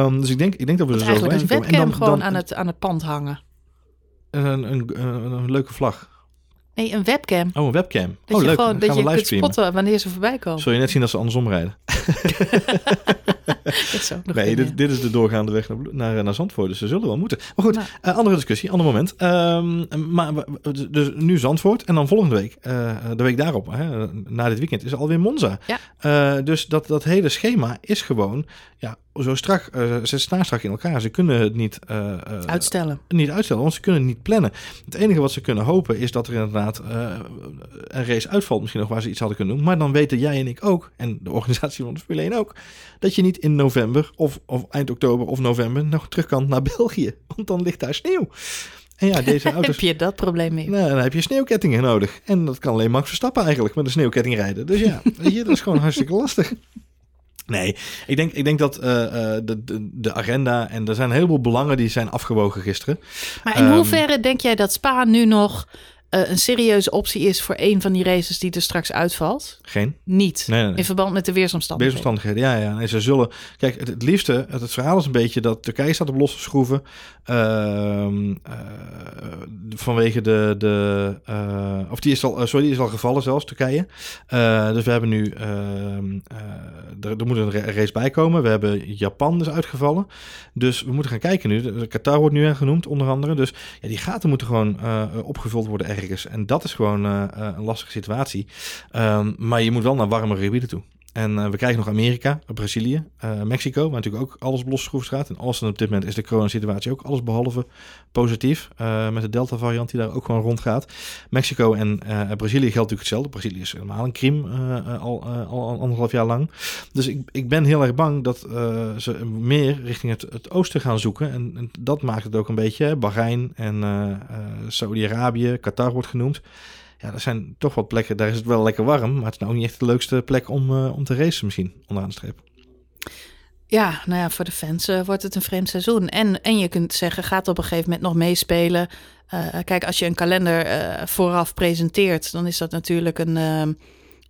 Um, dus ik denk, ik denk dat we er zo bij een webcam komen. En dan, gewoon dan, aan, het, aan het pand hangen. een, een, een, een leuke vlag. Nee, een webcam. Oh, een webcam. Dat oh, je leuk. gewoon dat je kunt spotten wanneer ze voorbij komen. Zul je net zien dat ze andersom rijden? [LAUGHS] [LAUGHS] Dat zou nog Nee, dit, dit is de doorgaande weg naar, naar, naar Zandvoort. Dus ze zullen wel moeten. Maar goed, Nou. eh, andere discussie, ander moment. Ehm, maar we- dus nu Zandvoort. En dan volgende week, eh, de week daarop, hè, na dit weekend, is alweer Monza. Ja. Eh, dus dat, dat hele schema is gewoon ja, zo strak. eh, ze staan strak in elkaar. Ze kunnen het niet, eh, eh, Uitstellen. niet uitstellen, want ze kunnen het niet plannen. Het enige wat ze kunnen hopen is dat er inderdaad eh, een race uitvalt, misschien nog waar ze iets hadden kunnen doen. Maar dan weten jij en ik ook, en de organisatie van de Formule 1 ook, dat je niet in november of, of eind oktober of november nog terug kan naar België. Want dan ligt daar sneeuw. En ja, deze [LAUGHS] auto's... Heb je dat probleem mee? Nou, dan heb je sneeuwkettingen nodig. En dat kan alleen Max Verstappen eigenlijk met een sneeuwketting rijden. Dus ja, [LAUGHS] weet je, dat is gewoon hartstikke lastig. Nee, ik denk, ik denk dat eh, eh, de, de, de agenda en er zijn een heleboel belangen die zijn afgewogen gisteren. Maar in Ehm, hoeverre denk jij dat Spa nu nog eh, een serieuze optie is voor een van die races die er straks uitvalt? Geen. Niet. Nee, nee, nee. In verband met de weersomstandigheden. Weersomstandigheden, ja, ja. En ze zullen... Kijk, het, het liefste, het, het verhaal is een beetje dat Turkije staat op losse schroeven. Ehm, eh, vanwege de... de eh, of die is al, sorry, die is al gevallen zelfs, Turkije. Dus we hebben nu... ehm, eh, er, er moet een ra- race bij komen. We hebben Japan is uitgevallen. Dus we moeten gaan kijken nu. Qatar wordt nu genoemd, onder andere. Dus ja, die gaten moeten gewoon opgevuld worden ergens. En dat is gewoon eh, eh, een lastige situatie. Ehm, maar je moet wel naar warmere gebieden toe. En eh, we krijgen nog Amerika, Brazilië, eh, Mexico, waar natuurlijk ook alles schroef staat. En Austin op dit moment is de coronasituatie ook alles behalve positief. eh, met de Delta-variant die daar ook gewoon rondgaat. Mexico en eh, Brazilië geldt natuurlijk hetzelfde. Brazilië is helemaal een eh, eh, al, eh, al, al anderhalf jaar lang. Dus ik, ik ben heel erg bang dat eh, ze meer richting het, het oosten gaan zoeken. En, en dat maakt het ook een beetje. Bahrein en eh, eh, Saudi-Arabië, Qatar wordt genoemd. Ja, dat zijn toch wat plekken, daar is het wel lekker warm. Maar het is nou ook niet echt de leukste plek om, eh, om te racen misschien, onderaan de streep. Ja, nou ja, voor de fans eh, wordt het een vreemd seizoen. En, en je kunt zeggen, gaat op een gegeven moment nog meespelen. Eh, kijk, als je een kalender vooraf presenteert, dan is dat natuurlijk een,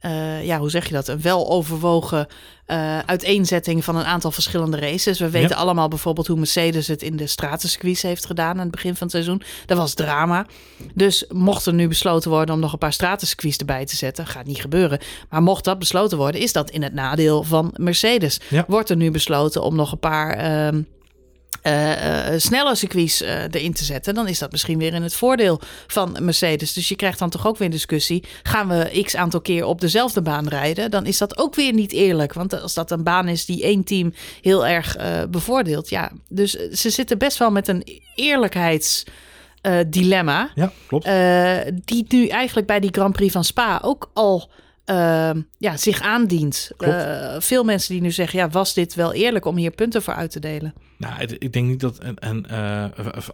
eh, ja, hoe zeg je dat? Een weloverwogen eh uiteenzetting van een aantal verschillende races. We weten Ja. allemaal bijvoorbeeld hoe Mercedes het in de stratencircuits heeft gedaan aan het begin van het seizoen. Dat was drama. Dus mocht er nu besloten worden om nog een paar stratencircuits erbij te zetten, gaat niet gebeuren. Maar mocht dat besloten worden, is dat in het nadeel van Mercedes. Ja. Wordt er nu besloten om nog een paar ehm, eh, snelle circuits eh, erin te zetten, dan is dat misschien weer in het voordeel van Mercedes. Dus je krijgt dan toch ook weer een discussie. Gaan we x aantal keer op dezelfde baan rijden? Dan is dat ook weer niet eerlijk. Want als dat een baan is die één team heel erg eh, bevoordeelt. Ja, dus ze zitten best wel met een eerlijkheidsdilemma. Ja, klopt. Die nu eigenlijk bij die Grand Prix van Spa ook al eh, ja, zich aandient. Eh, veel mensen die nu zeggen, ja, was dit wel eerlijk om hier punten voor uit te delen? Nou, ik denk niet dat. En, en eh,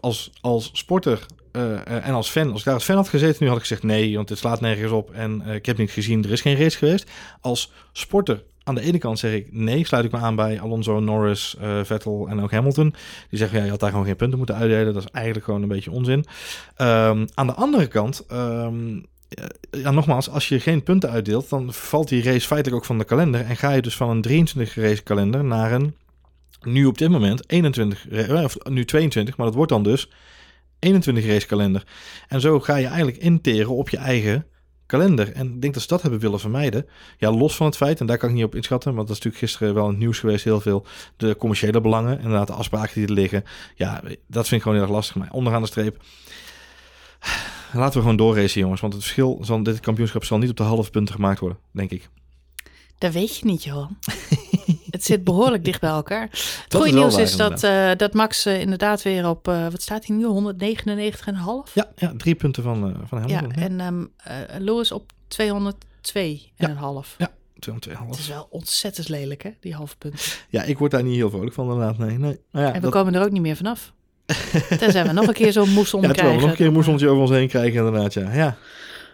als, als sporter eh, en als fan, als ik daar als fan had gezeten, nu had ik gezegd nee, want het slaat nergens op. En ik heb niet gezien, er is geen race geweest. Als sporter. Aan de ene kant zeg ik nee, sluit ik me aan bij Alonso, Norris, Vettel en ook Hamilton. Die zeggen ja, je had daar gewoon geen punten moeten uitdelen. Dat is eigenlijk gewoon een beetje onzin. Ehm, aan de andere kant, ehm, ja, nogmaals, als je geen punten uitdeelt, dan valt die race feitelijk ook van de kalender. En ga je dus van een 23 race kalender naar een nu op dit moment 21, ra- of nu 22, maar dat wordt dan dus 21 race kalender. En zo ga je eigenlijk interen op je eigen kalender. En ik denk dat ze dat hebben willen vermijden. Ja, los van het feit, en daar kan ik niet op inschatten, want dat is natuurlijk gisteren wel in het nieuws geweest, heel veel de commerciële belangen, inderdaad de afspraken die er liggen. Ja, dat vind ik gewoon heel erg lastig. Maar onderaan de streep, laten we gewoon doorracen, jongens. Want het verschil van dit kampioenschap zal niet op de halve punten gemaakt worden, denk ik. Dat weet je niet, Johan. het zit behoorlijk dicht bij elkaar. [LAUGHS] Het Dat goede nieuws waar, is dat, eh, dat Max eh, inderdaad weer op, eh, wat staat hij nu, 199,5? Ja, ja drie punten van, van Ja, Hamilton. Ja, en eh, Lewis op 202,5. Ja. Het 202,5. is wel ontzettend lelijk, hè, die halve punten. Ja, ik word daar niet heel vrolijk van, inderdaad. Nee, nee. Maar ja, en we dat, komen er ook niet meer vanaf. [LAUGHS] Tenzij we nog een keer zo'n moesson ja, krijgen. we nog een keer een dan, moesseltje over ons heen krijgen, inderdaad. Ja, ja.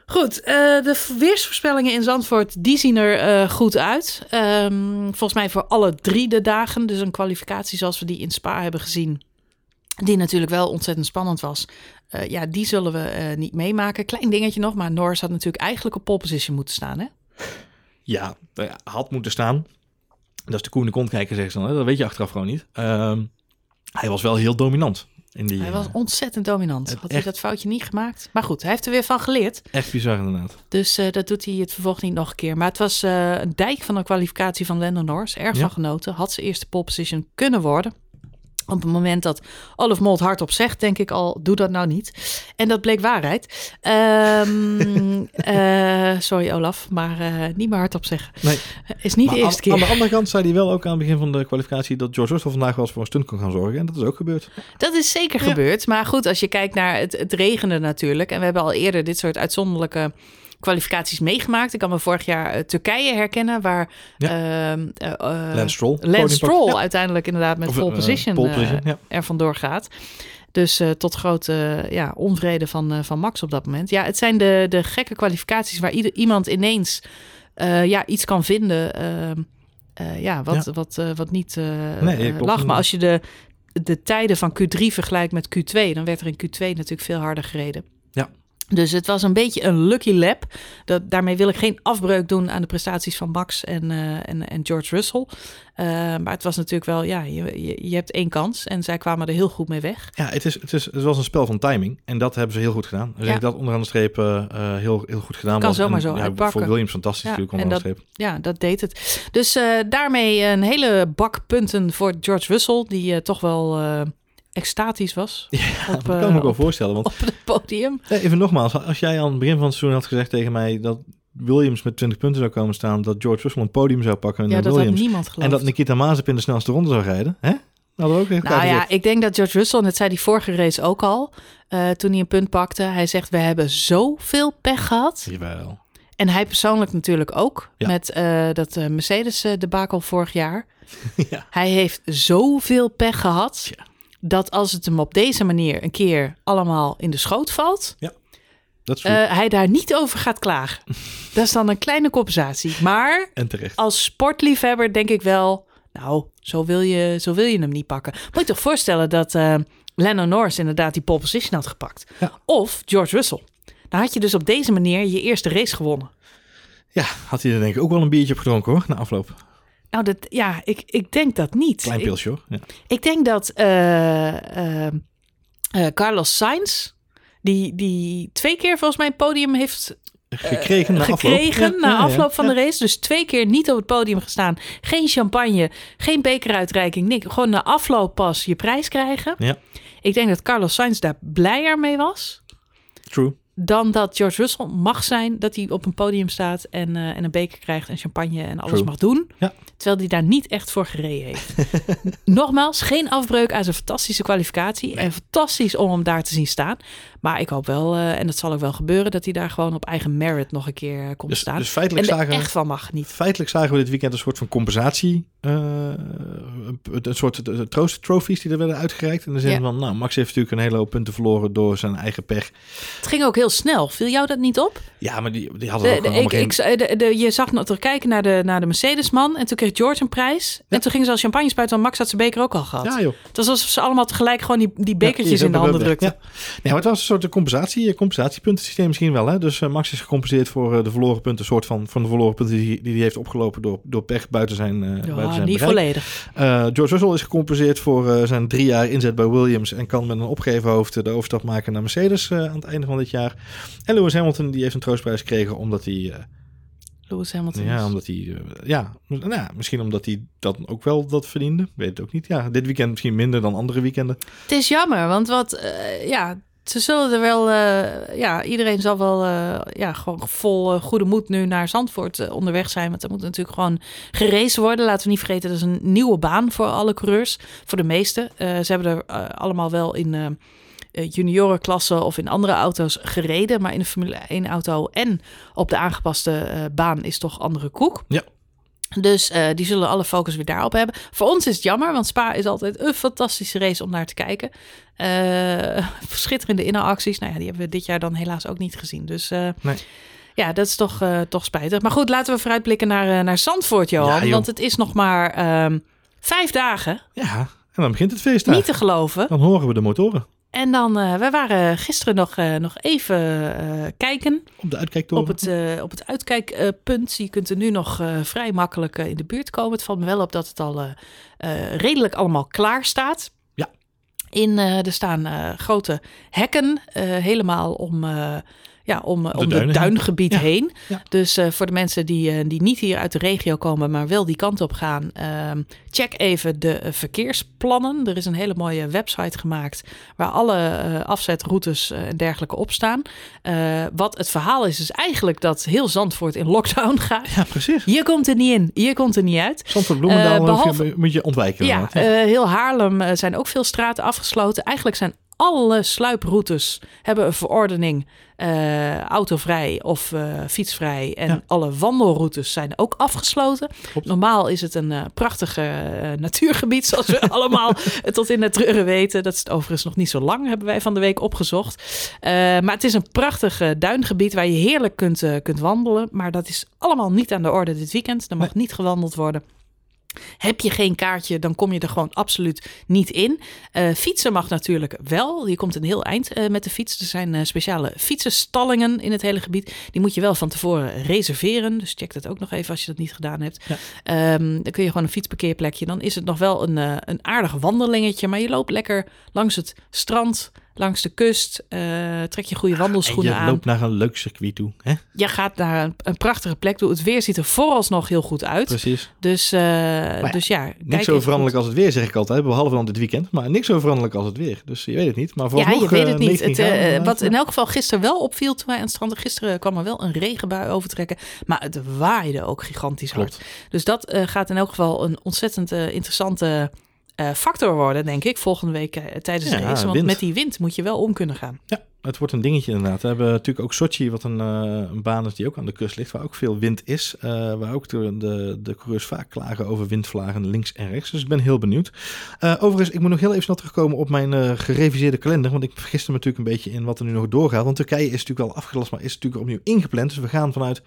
Goed, eh, de weersvoorspellingen in Zandvoort, die zien er eh, goed uit. Ehm, volgens mij voor alle drie de dagen. Dus een kwalificatie zoals we die in Spa hebben gezien. Die natuurlijk wel ontzettend spannend was. Eh, ja, die zullen we niet meemaken. Klein dingetje nog, maar Norris had natuurlijk eigenlijk op pole position moeten staan. Hè? ja, nou ja, had moeten staan. Dat is de koene kont kijken, zeggen ze dan. Hè? Dat weet je achteraf gewoon niet. Ehm, hij was wel heel dominant. In die, Hij was eh, ontzettend dominant. Had hij dat foutje niet gemaakt? Maar goed, hij heeft er weer van geleerd. echt bizar, inderdaad. Dus eh, dat doet hij het vervolg niet nog een keer. Maar het was eh, een dijk van een kwalificatie van Lando Norris. Erg Ja. van genoten. Had zijn eerste pole position kunnen worden. Op het moment dat Olaf Molt hardop zegt, denk ik al, doe dat nou niet. En dat bleek waarheid. Ehm, [LAUGHS] eh, sorry Olaf, maar eh, niet meer hardop zeggen. Nee. Is niet Maar de eerste aan, keer. aan de andere kant zei hij wel ook aan het begin van de kwalificatie dat George Russell vandaag wel eens voor een stunt kon gaan zorgen. En dat is ook gebeurd. Dat is zeker Ja. gebeurd. Maar goed, als je kijkt naar het, het regende natuurlijk. En we hebben al eerder dit soort uitzonderlijke kwalificaties meegemaakt. Ik kan me vorig jaar eh, Turkije herkennen, waar ehm, eh, eh, Lance Stroll. Lance. Stroll Ja. uiteindelijk inderdaad met Of, pole position, pole position, ja. er vandoor gaat. Dus tot grote ja, onvrede van, van Max op dat moment. Ja, het zijn de, de gekke kwalificaties waar ieder, iemand ineens ja, iets kan vinden. ehm, eh, ja, wat, Wat, eh, wat niet Nee, lag. Maar als je de, de tijden van Q3 vergelijkt met Q2, dan werd er in Q2 natuurlijk veel harder gereden. Ja. Dus het was een beetje een lucky lap. Dat, daarmee wil ik geen afbreuk doen aan de prestaties van Max en, eh, en, en George Russell. Eh, maar het was natuurlijk wel, ja, je, je, je hebt één kans. En zij kwamen er heel goed mee weg. Ja, het, is, het, is, het was een spel van timing. En dat hebben ze heel goed gedaan. Dus Ja. ik dat onderaan de streep eh, heel, heel goed gedaan Kan was. zomaar En, zo ja. Voor Williams fantastisch Ja, natuurlijk onderaan de streep. Ja, dat deed het. Dus daarmee een hele bak punten voor George Russell, die toch wel extatisch was Ja, op, [LAUGHS] dat kan eh, ik me ook wel voorstellen. Want op het podium. eh, even nogmaals, als jij aan het begin van het seizoen had gezegd tegen mij dat Williams met 20 punten zou komen staan, dat George Russell een podium zou pakken Ja, en dat Williams. had niemand En geloofd. dat Nikita Mazepin de snelste ronde zou rijden. Hè? Hadden we ook Nou ja, ik denk dat George Russell, en dat zei die vorige race ook al, eh, toen hij een punt pakte. Hij zegt, we hebben zoveel pech gehad. Jawel. En hij persoonlijk natuurlijk ook, Ja. met eh, dat eh, Mercedes eh, debakel vorig jaar. [LAUGHS] ja. Hij heeft zoveel pech gehad, Tja. Dat als het hem op deze manier een keer allemaal in de schoot valt, Dat is goed. eh, hij daar niet over gaat klagen. [LAUGHS] dat is dan een kleine compensatie. Maar en terecht. als sportliefhebber denk ik wel, nou, zo wil je, zo wil je hem niet pakken. Moet je toch voorstellen dat eh Lennon Norris inderdaad die pole position had gepakt. Ja. Of George Russell. Dan had je dus op deze manier je eerste race gewonnen. Ja, had hij er denk ik ook wel een biertje op gedronken hoor, na afloop. Nou, dat, ja, ik, ik denk dat niet. Klein pilsje hoor. Ja. ik denk dat eh, eh, eh, Carlos Sainz, die, die twee keer volgens mij een podium heeft Gekregen na afloop. gekregen Ja, na ja, ja. afloop van de race. Dus twee keer niet op het podium gestaan. Geen champagne, geen bekeruitreiking, niks. Gewoon na afloop pas je prijs krijgen. Ja. Ik denk dat Carlos Sainz daar blijer mee was. True. Dan dat George Russell mag zijn dat hij op een podium staat en, eh, en een beker krijgt en champagne en alles True. mag doen. Ja. Terwijl hij daar niet echt voor gereden heeft. [LAUGHS] Nogmaals, geen afbreuk aan zijn fantastische kwalificatie. En fantastisch om hem daar te zien staan. Maar ik hoop wel, eh, en dat zal ook wel gebeuren, dat hij daar gewoon op eigen merit nog een keer komt Dus, staan. dus en feitelijk er zagen, echt van mag niet. feitelijk zagen we dit weekend een soort van compensatie. Eh, een soort eh, troost trophies die er werden uitgereikt. In de zin Ja. van, nou, Max heeft natuurlijk een hele hoop punten verloren door zijn eigen pech. Het ging ook heel snel. Viel jou dat niet op? Ja, maar die, die hadden De, ook de, ik, geen... ik, de, de- je zag nog kijken naar de, naar de Mercedes-man. En toen kreeg George een prijs. En toen gingen ze al champagne spuiten, want Max had zijn beker ook al gehad. Ja, joh. Het was alsof ze allemaal tegelijk gewoon die, die bekertjes Ja, in de handen drukten. Ja. Nee, maar het was een soort compensatie, een compensatiepuntensysteem misschien wel. Hè? Dus eh, Max is gecompenseerd voor eh, de verloren punten, soort van, van de verloren punten die, die hij heeft opgelopen door, door pech buiten zijn, eh buiten zijn niet bereik. volledig. Eh, George Russell is gecompenseerd voor eh, zijn drie jaar inzet bij Williams en kan met een opgeven hoofd de overstap maken naar Mercedes eh, aan het einde van dit jaar. En Lewis Hamilton die heeft een troostprijs gekregen omdat hij, Lewis Hamilton. ja, omdat hij, ja, nou, ja, misschien omdat hij dat ook wel dat verdiende, weet het ook niet. Ja, dit weekend misschien minder dan andere weekenden. Het is jammer, want wat, ja, ze zullen er wel, eh, ja, iedereen zal wel eh, ja, gewoon vol eh, goede moed nu naar Zandvoort onderweg zijn. Want er moet natuurlijk gewoon gerezen worden. Laten we niet vergeten, dat is een nieuwe baan voor alle coureurs, voor de meeste. ze hebben er allemaal wel in juniorenklasse of in andere auto's gereden. Maar in de Formule 1 auto en op de aangepaste baan is toch andere koek. Ja. Dus uh, die zullen alle focus weer daarop hebben. Voor ons is het jammer, want Spa is altijd een fantastische race om naar te kijken. Uh, [LAUGHS] schitterende inhaalacties. Nou ja, die hebben we dit jaar dan helaas ook niet gezien. Dus uh, nee. ja, dat is toch, toch spijtig. Maar goed, laten we vooruitblikken naar, naar Zandvoort, Johan. Ja, want het is nog maar um, vijf dagen. Ja, en dan begint het feest. Niet te geloven. Dan horen we de motoren. En dan, uh, we waren gisteren nog, uh, nog even uh, kijken. Op de uitkijktoren? Op het, op het uitkijkpunt. Je kunt er nu nog vrij makkelijk in de buurt komen. Het valt me wel op dat het al redelijk allemaal klaar staat. Ja. In, er staan grote hekken helemaal om ja, om, de om het duingebied heen. Dus uh, voor de mensen die, uh, die niet hier uit de regio komen, maar wel die kant op gaan, uh, check even de uh, verkeersplannen. Er is een hele mooie website gemaakt waar alle afzetroutes en dergelijke op staan. wat het verhaal is, is eigenlijk dat heel Zandvoort in lockdown [LAUGHS] gaat. Ja, precies. Je komt er niet in, je komt er niet uit. Zandvoort Bloemendaal behalve, moet je ontwijken. Ja, heel Haarlem zijn ook veel straten afgesloten. Eigenlijk zijn alle sluiproutes hebben een verordening uh, autovrij of uh, fietsvrij. En alle wandelroutes zijn ook afgesloten. Normaal is het een uh, prachtige natuurgebied, zoals we [LAUGHS] allemaal tot in de treuren weten. Dat is het overigens nog niet zo lang, hebben wij van de week opgezocht. maar het is een prachtig duingebied waar je heerlijk kunt, kunt wandelen. Maar dat is allemaal niet aan de orde dit weekend. Er mag niet gewandeld worden. Heb je geen kaartje, dan kom je er gewoon absoluut niet in. Uh, fietsen mag natuurlijk wel. Je komt een heel eind uh, met de fiets. Er zijn uh, speciale fietsenstallingen in het hele gebied. Die moet je wel van tevoren reserveren. Dus check dat ook nog even als je dat niet gedaan hebt. Ja. Um, dan kun je gewoon een fietsparkeerplekje. Dan is het nog wel een, een aardig wandelingetje. Maar je loopt lekker langs het strand langs de kust. Uh, trek je goede wandelschoenen aan. Je loopt naar een leuk circuit toe. Hè? Je gaat naar een, een, prachtige plek toe. Het weer ziet er vooralsnog heel goed uit. Precies. Dus, uh, ja, dus ja. Niks zo veranderlijk als het weer, zeg ik altijd. Behalve dan dit weekend. Maar niks zo veranderlijk als het weer. Dus je weet het niet. Maar ja, je weet het niet. Het, uh, wat in elk geval gisteren wel opviel toen wij aan het strand... Gisteren kwam er wel een regenbui overtrekken. Maar het waaide ook gigantisch hard. Dus dat gaat in elk geval een ontzettend interessante uh, factor worden, denk ik, volgende week uh, tijdens de race. Want met die wind moet je wel om kunnen gaan. Ja, het wordt een dingetje inderdaad. We hebben natuurlijk ook Sochi, wat een, uh, een baan is die ook aan de kust ligt, waar ook veel wind is. waar ook de, de, de coureurs vaak klagen over windvlagen links en rechts. Dus ik ben heel benieuwd. overigens, ik moet nog heel even snel terugkomen op mijn gereviseerde kalender. Want ik vergiste me natuurlijk een beetje in wat er nu nog doorgaat. Want Turkije is natuurlijk al afgelast, maar is natuurlijk opnieuw ingepland. Dus we gaan vanuit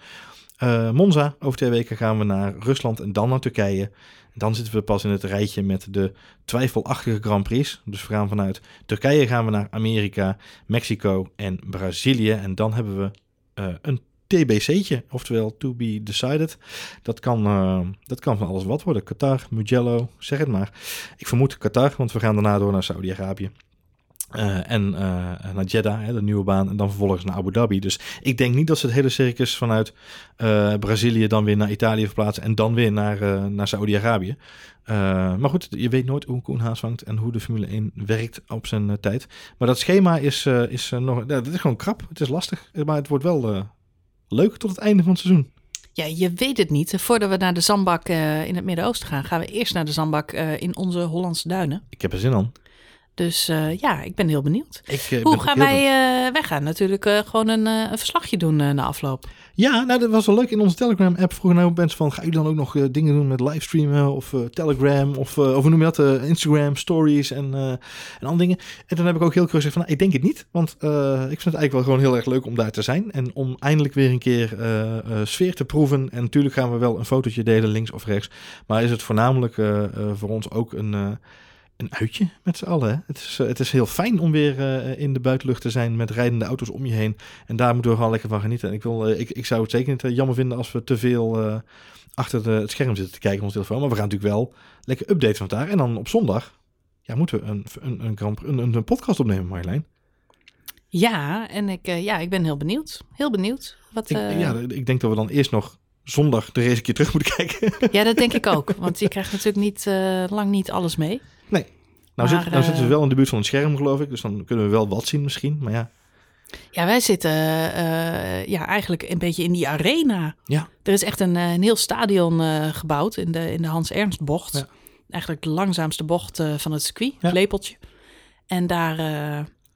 Monza, over twee weken gaan we naar Rusland en dan naar Turkije. Dan zitten we pas in het rijtje met de twijfelachtige Grand Prix. Dus we gaan vanuit Turkije gaan we naar Amerika, Mexico en Brazilië. En dan hebben we uh, een TBC'tje, oftewel to be decided. Dat kan, uh, dat kan van alles wat worden. Qatar, Mugello, zeg het maar. Ik vermoed Qatar, want we gaan daarna door naar Saudi-Arabië. Uh, en uh, naar Jeddah, hè, de nieuwe baan, en dan vervolgens naar Abu Dhabi. Dus ik denk niet dat ze het hele circus vanuit uh, Brazilië dan weer naar Italië verplaatsen en dan weer naar, naar Saudi-Arabië. maar goed, je weet nooit hoe Koen Haas vangt en hoe de Formule 1 werkt op zijn tijd. Maar dat schema is, is nog, dat is gewoon krap. Het is lastig, maar het wordt wel leuk tot het einde van het seizoen. Ja, je weet het niet. Voordat we naar de zandbak in het Midden-Oosten gaan, gaan we eerst naar de zandbak in onze Hollandse duinen. Ik heb er zin aan. Dus uh, ja, ik ben heel benieuwd. Ik, uh, Hoe gaan wij uh, weggaan? Natuurlijk gewoon een, een, verslagje doen na afloop. Ja, nou dat was wel leuk. In onze Telegram-app vroegen nou mensen van... ga je dan ook nog dingen doen met livestreamen of Telegram of, of hoe noem je dat? Instagram, stories en, en andere dingen. En dan heb ik ook heel keurig gezegd van... Nou, ik denk het niet, want ik vind het eigenlijk wel gewoon heel erg leuk om daar te zijn. En om eindelijk weer een keer sfeer te proeven. En natuurlijk gaan we wel een fotootje delen, links of rechts. Maar is het voornamelijk voor ons ook een een uitje met z'n allen. Hè? Het, is, eh, het is heel fijn om weer uh, in de buitenlucht te zijn met rijdende auto's om je heen. En daar moeten we gewoon lekker van genieten. En ik, wil, uh, ik, ik zou het zeker niet jammer vinden als we te veel achter de, het scherm zitten te kijken op onze telefoon. Maar we gaan natuurlijk wel lekker updaten van daar. En dan op zondag ja, moeten we een, een, een, een, een podcast opnemen, Marjolein. Ja, en ik, ja, ik ben heel benieuwd. Heel benieuwd. Wat, ik, ja, ik denk dat we dan eerst nog zondag de race een keer terug moeten [LAUGHS] kijken. Ja, dat denk ik ook. Want je krijgt natuurlijk niet, lang niet alles mee. Nee. Nou, Maar, zit, nou zitten we eh, wel in de buurt van een scherm, geloof ik. Dus dan kunnen we wel wat zien misschien. Maar ja, Ja, wij zitten eh, ja, eigenlijk een beetje in die arena. Ja. Er is echt een, eh, een heel stadion gebouwd in de, in de Hans Ernst bocht. Ja. Eigenlijk de langzaamste bocht van het circuit, Ja. het lepeltje. En daar,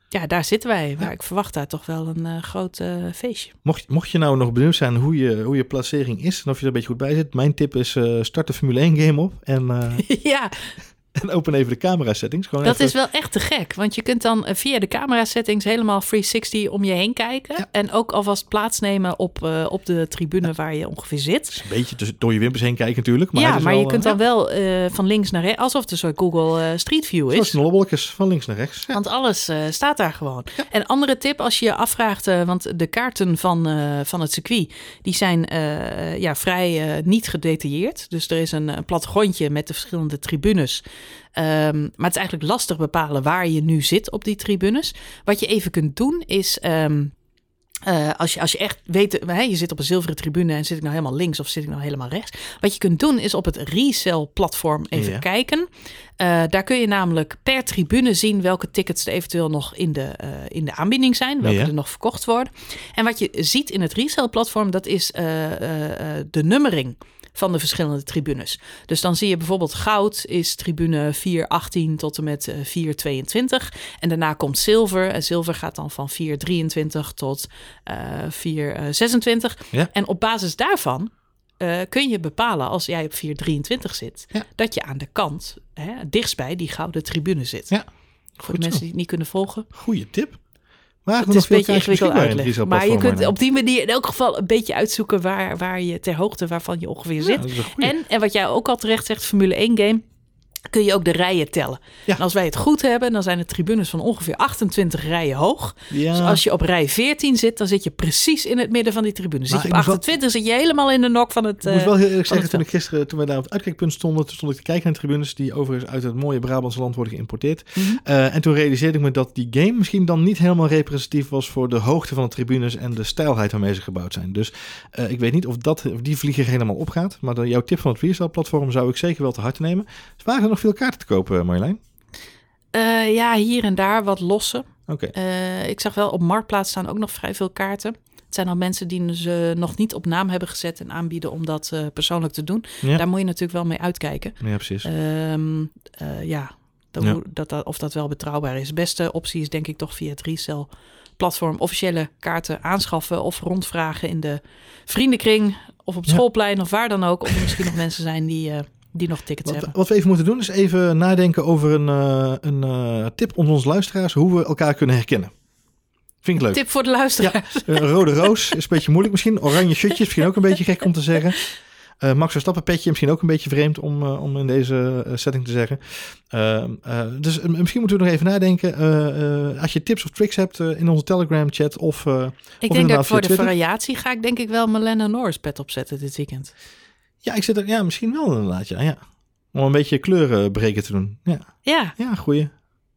ja, daar zitten wij. Maar ik verwacht daar toch wel een groot feestje. mocht, mocht je nou nog benieuwd zijn hoe je, hoe je placering is en of je er een beetje goed bij zit. Mijn tip is start de Formule 1 game op en, [LAUGHS] ja, [LAUGHS] en open even de camera settings. Gewoon dat even- is wel echt te gek. Want je kunt dan eh, via de camera settings helemaal 360 om je heen kijken. Ja. En ook alvast plaatsnemen op, eh, op de tribune waar je ongeveer zit. Een beetje tussen, door je wimpers heen kijken natuurlijk. Maar ja, het is maar wel, je kunt eh, dan wel van links naar rechts, alsof het een soort Google Street View Zoals is. de lobbolletjes van links naar rechts. Want alles staat daar gewoon. En andere tip, als je je afvraagt, want de kaarten van, van het circuit, die zijn ja, vrij niet gedetailleerd. Dus er is een, een plattegrondje met de verschillende tribunes. Ehm, maar het is eigenlijk lastig bepalen waar je nu zit op die tribunes. Wat je even kunt doen is. ehm, eh, als, je, als je echt weet, hè, je zit op een zilveren tribune en zit ik nou helemaal links of zit ik nou helemaal rechts. Wat je kunt doen is op het resell platform even Ja. kijken. Eh, daar kun je namelijk per tribune zien welke tickets er eventueel nog in de, eh, in de aanbieding zijn, welke Ja. er nog verkocht worden. En wat je ziet in het resell platform, dat is de nummering van de verschillende tribunes. Dus dan zie je bijvoorbeeld goud is tribune 418 tot en met eh, 422. En daarna komt zilver. En zilver gaat dan van 423 tot eh 426. Ja. En op basis daarvan eh, kun je bepalen als jij op 423 zit, Ja. dat je aan de kant, hè, dichtstbij die gouden tribune zit. Ja, Voor goed de mensen zo. die het niet kunnen volgen. Goeie tip. Maar Het is een beetje ingewikkeld uitleggen. uitleggen. Maar je kunt op die manier in elk geval een beetje uitzoeken waar, waar je ter hoogte waarvan je ongeveer zit. En, en wat jij ook al terecht zegt, Formule 1 game, kun je ook de rijen tellen. Ja. En als wij het goed hebben, dan zijn de tribunes van ongeveer 28 rijen hoog. ja, Dus als je op rij 14 zit, dan zit je precies in het midden van die tribune. Zit Maar je op moet wel- 28, zit je helemaal in de nok van het... Ik moet eh, wel heel eerlijk zeggen, toen ik gisteren, toen wij daar op het uitkijkpunt stonden, toen stond ik te kijken naar de tribunes, die overigens uit het mooie Brabantse land worden geïmporteerd. Mhm. Eh, en toen realiseerde ik me dat die game misschien dan niet helemaal representatief was voor de hoogte van de tribunes en de stijlheid waarmee ze gebouwd zijn. Dus eh, ik weet niet of, dat, of die vlieger helemaal opgaat, maar jouw tip van het Freestyle-platform zou ik zeker wel te harte nemen. Dus waren er nog veel kaarten te kopen, Marjolein? Eh, ja, hier en daar wat losse. Oké. Eh, ik zag wel op Marktplaats staan ook nog vrij veel kaarten. Het zijn al mensen die ze nog niet op naam hebben gezet en aanbieden om dat eh, persoonlijk te doen. Ja. Daar moet je natuurlijk wel mee uitkijken. ja, precies. Ehm, eh, ja, dat, Ja. Dat, dat, of dat wel betrouwbaar is. De beste optie is denk ik toch via het resell platform officiële kaarten aanschaffen of rondvragen in de vriendenkring of op het schoolplein of waar dan ook. Of er misschien nog [LAUGHS] mensen zijn die, eh, die nog tickets Wat, hebben. wat we even moeten doen is even nadenken over een, eh, een eh, tip onder onze luisteraars hoe we elkaar kunnen herkennen. Vind ik leuk. Tip voor de luisteraar. Een rode roos is een beetje moeilijk misschien. Oranje shirtje is misschien ook een beetje gek om te zeggen. Eh, Max Verstappen petje misschien ook een beetje vreemd om, eh, om in deze eh, setting te zeggen. Ehm, eh, dus eh, misschien moeten we nog even nadenken. eh, eh, als je tips of tricks hebt eh, in onze Telegram chat of... eh, Ik Of denk dat voor de variatie ga ik denk ik wel Melena Norris pet opzetten dit weekend. Ja, ik zit er, ja, misschien wel inderdaad. Ja, ja. Om een beetje kleuren breken te doen. Ja, Ja, ja goeie. Ah,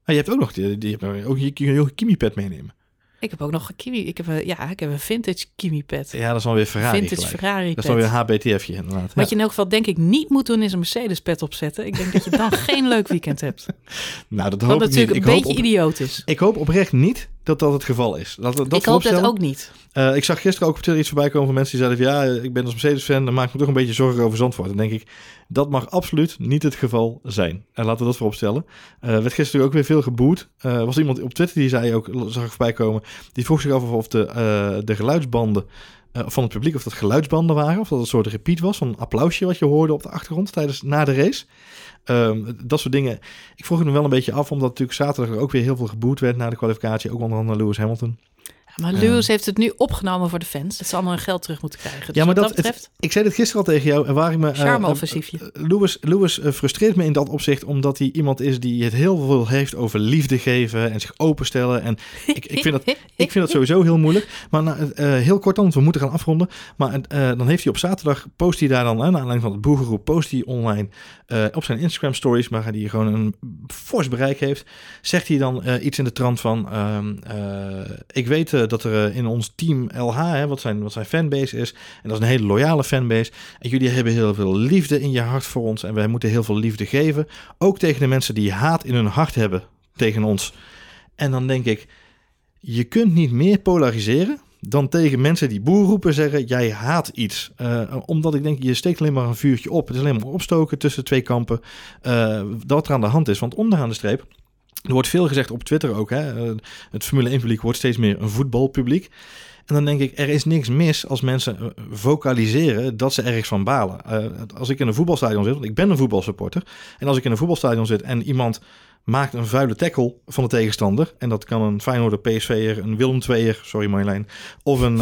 je hebt ook nog die, die ook je, je, je Kimi pet meenemen. ik heb ook nog een Kimi. Ik heb een, ja, ik heb een vintage Kimi pet. Ja, dat is alweer Ferrari vintage gelijk. Ferrari Dat is dan weer een HBTF'je inderdaad. Wat Ja. je in elk geval denk ik niet moet doen is een Mercedes pet opzetten. Ik denk dat je dan [LAUGHS] geen leuk weekend hebt. Nou, dat hoop ik niet. natuurlijk Ik een hoop, beetje op, idioot is. ik hoop oprecht niet dat dat het geval is. Dat, dat ik hoop dat vooropstellen. ook niet. Eh, ik zag gisteren ook op Twitter iets voorbij komen van mensen die zeiden van ja, ik ben als Mercedes-fan, dan maak ik me toch een beetje zorgen over Zandvoort. Dan denk ik, dat mag absoluut niet het geval zijn. En laten we dat voorop stellen. Eh werd gisteren ook weer veel geboet. Er was iemand op Twitter die zei ook, zag ik voorbij komen, die vroeg zich af of de, eh, de geluidsbanden eh, van het publiek, of dat geluidsbanden waren, of dat een soort repeat was, van een applausje wat je hoorde op de achtergrond tijdens na de race. Ehm, dat soort dingen. Ik vroeg het me wel een beetje af, omdat natuurlijk zaterdag er ook weer heel veel geboet werd na de kwalificatie. Ook onder andere Lewis Hamilton. Maar Lewis heeft het nu opgenomen voor de fans. Dat ze allemaal hun geld terug moeten krijgen. Dus Ja, maar dat, dat betreft, ik zei dit gisteren al tegen jou en waar ik me... eh, Charme-offensiefje. eh, Lewis, Lewis eh, frustreert me in dat opzicht omdat hij iemand is die het heel veel heeft over liefde geven en zich openstellen. En [LAUGHS] ik, ik, vind, dat, ik vind dat sowieso heel moeilijk. Maar nou, eh, heel kort dan, want we moeten gaan afronden. Maar eh, dan heeft hij op zaterdag, post hij daar dan, naar aanleiding van het boegeroep, post hij online eh, op zijn Instagram stories, waar hij gewoon een fors bereik heeft, zegt hij dan eh, iets in de trant van, ehm, eh, ik weet eh, weten dat er eh, in ons team LH, hè, wat, zijn, wat zijn fanbase is, en dat is een hele loyale fanbase. En jullie hebben heel veel liefde in je hart voor ons. En wij moeten heel veel liefde geven. Ook tegen de mensen die haat in hun hart hebben tegen ons. En dan denk ik, je kunt niet meer polariseren dan tegen mensen die boer roepen zeggen, jij haat iets. Uh, omdat ik denk, je steekt alleen maar een vuurtje op. Het is alleen maar opstoken tussen twee kampen. Uh, wat er aan de hand is. Want onderaan de streep, er wordt veel gezegd op Twitter ook. Hè? Uh, het Formule 1 publiek wordt steeds meer een voetbalpubliek. En dan denk ik, er is niks mis als mensen vocaliseren dat ze ergens van balen. als ik in een voetbalstadion zit, want ik ben een voetbalsupporter. En als ik in een voetbalstadion zit en iemand maakt een vuile tackle van de tegenstander. En dat kan een Feyenoorder, PSV'er, een Willem II'er, sorry Marjolein, of een,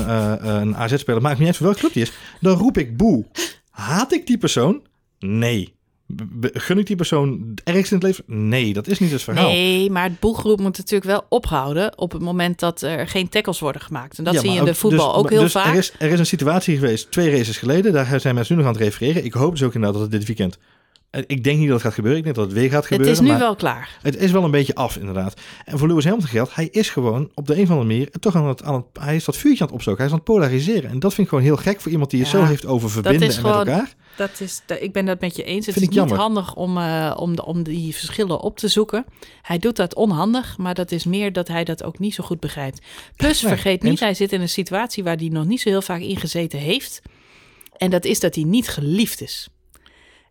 een AZ-speler, maakt niet uit voor welke club die is. Dan roep ik boe. Haat ik die persoon? Nee. Gun ik die persoon ergens in het leven? Nee, dat is niet het verhaal. Nee, maar het boegroep moet natuurlijk wel ophouden op het moment dat er geen tackles worden gemaakt. En dat zie je in de voetbal dus, ook heel dus vaak. Er is, er is een situatie geweest, twee races geleden, daar zijn mensen nu nog aan het refereren. Ik hoop dus ook inderdaad dat het dit weekend ik denk niet dat het gaat gebeuren. Ik denk dat het weer gaat gebeuren. Het is nu wel klaar. Het is wel een beetje af, inderdaad. En voor Lewis Hamilton geldt, hij is gewoon op de een of andere manier toch aan het, aan het hij is dat vuurtje aan het opstoken. Hij is aan het polariseren. En dat vind ik gewoon heel gek voor iemand die het zo heeft over verbinden en gewoon, met elkaar. Dat is, ik ben dat met je eens. Het vind is niet handig om, uh, om, de, om die verschillen op te zoeken. Hij doet dat onhandig, maar dat is meer dat hij dat ook niet zo goed begrijpt. Plus, [LAUGHS] vergeet niet, hij zit in een situatie waar hij nog niet zo heel vaak in gezeten heeft. En dat is dat hij niet geliefd is.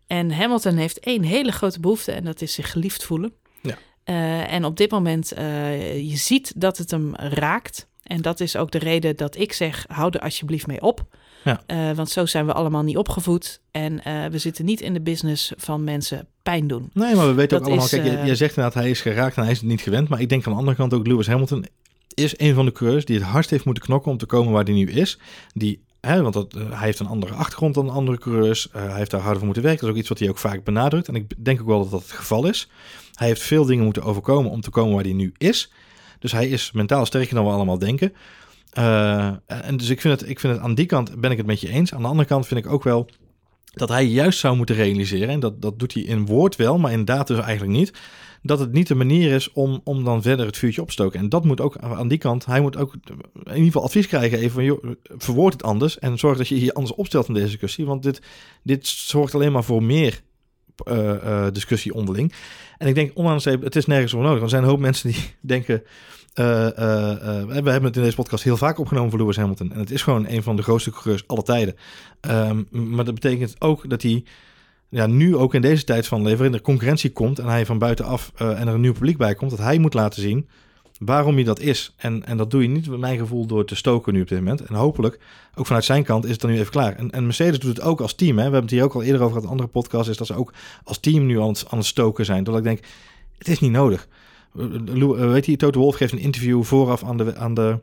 En Hamilton heeft één hele grote behoefte en dat is zich geliefd voelen. Ja. Uh, en op dit moment, uh, je ziet dat het hem raakt. En dat is ook de reden dat ik zeg, hou er alsjeblieft mee op. Ja. Uh, want zo zijn we allemaal niet opgevoed. En we zitten niet in de business van mensen pijn doen. Nee, maar we weten ook allemaal, kijk, jij zegt inderdaad, hij is geraakt en hij is het niet gewend. Maar ik denk aan de andere kant ook, Lewis Hamilton is een van de coureurs die het hardst heeft moeten knokken om te komen waar hij nu is. Die Want dat, uh, hij heeft een andere achtergrond dan andere coureurs. Uh, hij heeft daar harder voor moeten werken. Dat is ook iets wat hij ook vaak benadrukt. En ik denk ook wel dat dat het geval is. Hij heeft veel dingen moeten overkomen om te komen waar hij nu is. Dus hij is mentaal sterker dan we allemaal denken. Uh, en dus ik vind, het, ik vind het aan die kant ben ik het met je eens. Aan de andere kant vind ik ook wel dat hij juist zou moeten realiseren. En dat, dat doet hij in woord wel, maar in daad dus eigenlijk niet dat het niet de manier is om, om dan verder het vuurtje op te stoken. En dat moet ook aan die kant, hij moet ook in ieder geval advies krijgen even van, verwoord het anders en zorg dat je je anders opstelt in deze discussie, want dit, dit zorgt alleen maar voor meer uh, uh, discussie onderling. En ik denk, ondanks het is nergens voor nodig. Er zijn een hoop mensen die [LAUGHS] denken, uh, we hebben het in deze podcast heel vaak opgenomen voor Lewis Hamilton. En het is gewoon een van de grootste coureurs alle tijden. Um, maar dat betekent ook dat hij ja, nu ook in deze tijd van leven, er concurrentie komt en hij van buitenaf uh, en er een nieuw publiek bij komt, dat hij moet laten zien waarom hij dat is. En, en dat doe je niet, met mijn gevoel, door te stoken nu op dit moment. En hopelijk, ook vanuit zijn kant, is het dan nu even klaar. En, en Mercedes doet het ook als team. Hè. We hebben het hier ook al eerder over gehad, een andere podcast, is dat ze ook als team nu aan het, aan het stoken zijn. Doordat ik denk, het is niet nodig. Weet je, Toto Wolf geeft een interview vooraf aan de, aan de,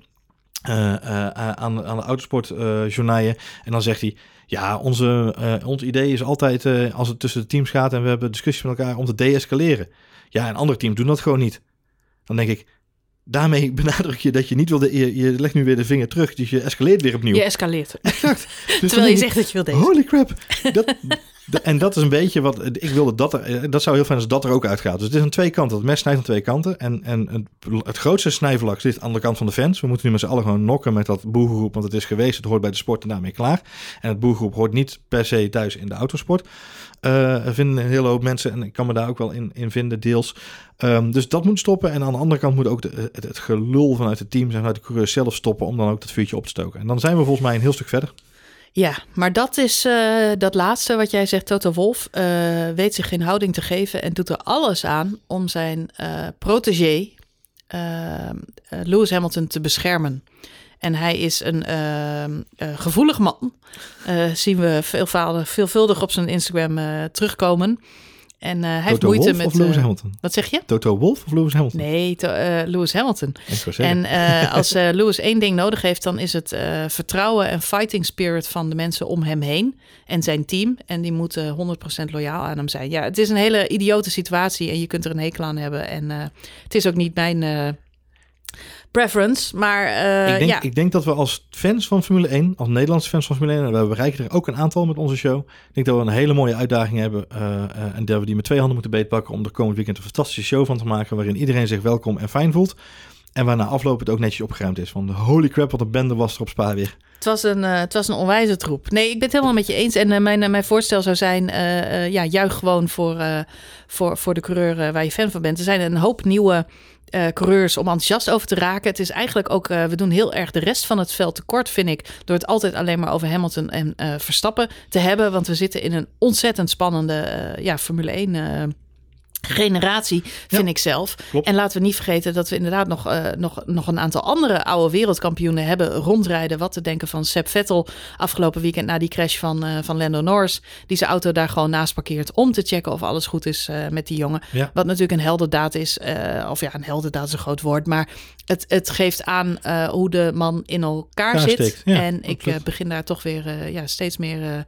uh, aan, aan de autosportjournaaien. en dan zegt hij, ja, onze, uh, ons idee is altijd uh, als het tussen de teams gaat en we hebben discussies met elkaar om te deescaleren. Ja, en andere teams doen dat gewoon niet. Dan denk ik, daarmee [LAUGHS] benadruk je dat je niet wilde. Je, je legt nu weer de vinger terug, dus je escaleert weer opnieuw. Je escaleert. Exact. [LAUGHS] Dus Terwijl je zegt dat je wil deze. Holy crap. Dat, en dat is een beetje wat ik wilde dat er. Dat zou heel fijn als dat er ook uitgaat. Dus het is aan twee kanten. Het mes snijdt aan twee kanten. En, en het, het grootste snijvlak zit aan de kant van de fans. We moeten nu met z'n allen gewoon nokken met dat boegeroep. Want het is geweest. Het hoort bij de sport en daarmee klaar. En het boegeroep hoort niet per se thuis in de autosport. Uh, vinden een hele hoop mensen. En ik kan me daar ook wel in, in vinden, deels. Um, dus dat moet stoppen. En aan de andere kant moet ook de, het, het, gelul vanuit het team en vanuit de coureur zelf stoppen. Om dan ook dat vuurtje op te stoken. En dan zijn we volgens mij een heel stuk verder. Ja, maar dat is uh, dat laatste wat jij zegt. Toto Wolf uh, weet zich geen houding te geven en doet er alles aan om zijn uh, protégé Lewis Hamilton te beschermen. En hij is een gevoelig man. zien we veelvuldig op zijn Instagram terugkomen. En uh, hij heeft moeite Wolf met. Of Lewis uh, Hamilton? Wat zeg je? Toto Wolf of Lewis Hamilton? Nee, to, uh, Lewis Hamilton. En [LAUGHS] als Lewis één ding nodig heeft, dan is het vertrouwen en fighting spirit van de mensen om hem heen en zijn team. En die moeten 100% loyaal aan hem zijn. Ja, het is een hele idiote situatie en je kunt er een hekel aan hebben. En het is ook niet mijn preference. Maar uh, ik, denk, ja. ik denk dat we als fans van Formule 1, als Nederlandse fans van Formule 1, en we bereiken er ook een aantal met onze show. Ik denk dat we een hele mooie uitdaging hebben. Uh, uh, en dat we die met twee handen moeten beetpakken om er komend weekend een fantastische show van te maken. Waarin iedereen zich welkom en fijn voelt. En waarna afloop het ook netjes opgeruimd is. Van holy crap, wat een bende was er op Spa weer. Het was, een, uh, het was een onwijze troep. Nee, ik ben het helemaal met je eens. En uh, mijn, uh, mijn voorstel zou zijn: ja, juich gewoon voor, voor, voor de coureur waar je fan van bent. Er zijn een hoop nieuwe coureurs om enthousiast over te raken. Het is eigenlijk ook, we doen heel erg de rest van het veld tekort, vind ik. Door het altijd alleen maar over Hamilton en Verstappen te hebben. Want we zitten in een ontzettend spannende ja, Formule 1 generatie, vind ja, ik zelf. Klopt. En laten we niet vergeten dat we inderdaad nog, uh, nog, nog een aantal andere oude wereldkampioenen hebben rondrijden. Wat te denken van Seb Vettel afgelopen weekend na die crash van, uh, van Lando Norris. Die zijn auto daar gewoon naast parkeert om te checken of alles goed is uh, met die jongen. Ja. Wat natuurlijk een heldendaad is. of ja, een heldendaad is een groot woord. Maar het, het geeft aan hoe de man in elkaar zit. steekt. Ja, en ik begin daar toch weer ja, steeds meer...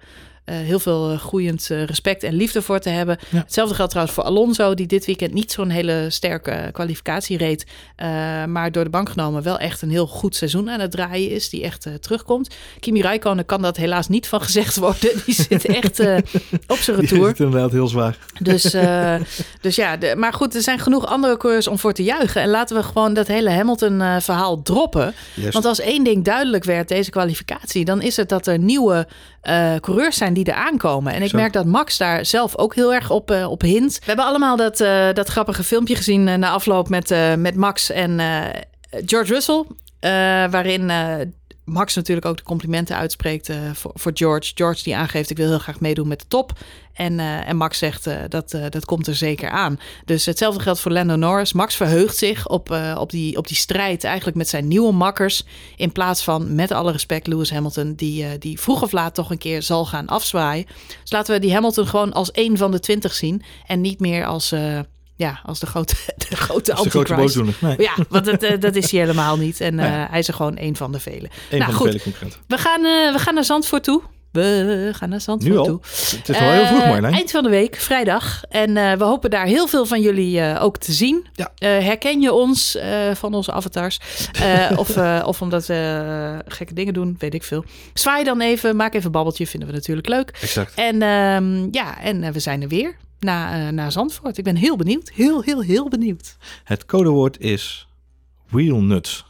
Uh, heel veel uh, groeiend uh, respect en liefde voor te hebben. Ja. Hetzelfde geldt trouwens voor Alonso, die dit weekend niet zo'n hele sterke kwalificatie reed. maar door de bank genomen wel echt een heel goed seizoen aan het draaien is. Die echt terugkomt. Kimi Räikkönen kan dat helaas niet van [LAUGHS] gezegd worden. Die zit echt op zijn retour. Die zit inderdaad heel zwaar. Dus, [LAUGHS] dus ja, de, maar goed, er zijn genoeg andere coureurs om voor te juichen. En laten we gewoon dat hele Hamilton-verhaal droppen. Yes. Want als één ding duidelijk werd deze kwalificatie, dan is het dat er nieuwe coureurs zijn die er aankomen. En ik Zo. merk dat Max daar zelf ook heel erg op, uh, op hint. We hebben allemaal dat, uh, dat grappige filmpje gezien uh, na afloop met, met Max en George Russell. waarin Max natuurlijk ook de complimenten uitspreekt voor, voor George. George die aangeeft ik wil heel graag meedoen met de top. En, en Max zegt dat, dat komt er zeker aan. Dus hetzelfde geldt voor Lando Norris. Max verheugt zich op, op, die, op die strijd eigenlijk met zijn nieuwe makkers. In plaats van, met alle respect, Lewis Hamilton... die, die vroeg of laat toch een keer zal gaan afzwaaien. Dus laten we die Hamilton gewoon als één van de twintig zien. En niet meer als... Ja, als de grote, [LAUGHS] de grote antichrist. Nee. Ja, want dat, uh, dat is hij helemaal niet. En uh, nee. hij is er gewoon één van de velen. Eén nou, van goed. de vele concurrenten. We gaan, uh, we gaan naar Zandvoort toe. We gaan naar Zandvoort nu al? toe. Het is wel heel vroeg, Marlijn. Eind van de week, vrijdag. En we hopen daar heel veel van jullie ook te zien. Ja. herken je ons van onze avatars? of, of omdat we gekke dingen doen, weet ik veel. Zwaai dan even, maak even een babbeltje, vinden we natuurlijk leuk. Exact. En um, ja, en we zijn er weer. Na, uh, naar Zandvoort. Ik ben heel benieuwd. Heel, heel, heel benieuwd. Het codewoord is wheelnuts.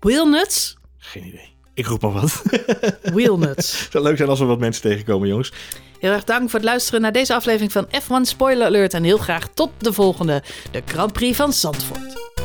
Wheelnuts? Geen idee. Ik roep maar wat. [LAUGHS] Wheelnuts. Het zou leuk zijn als we wat mensen tegenkomen, jongens. Heel erg dank voor het luisteren naar deze aflevering van F1 Spoiler Alert. En heel graag tot de volgende, de Grand Prix van Zandvoort.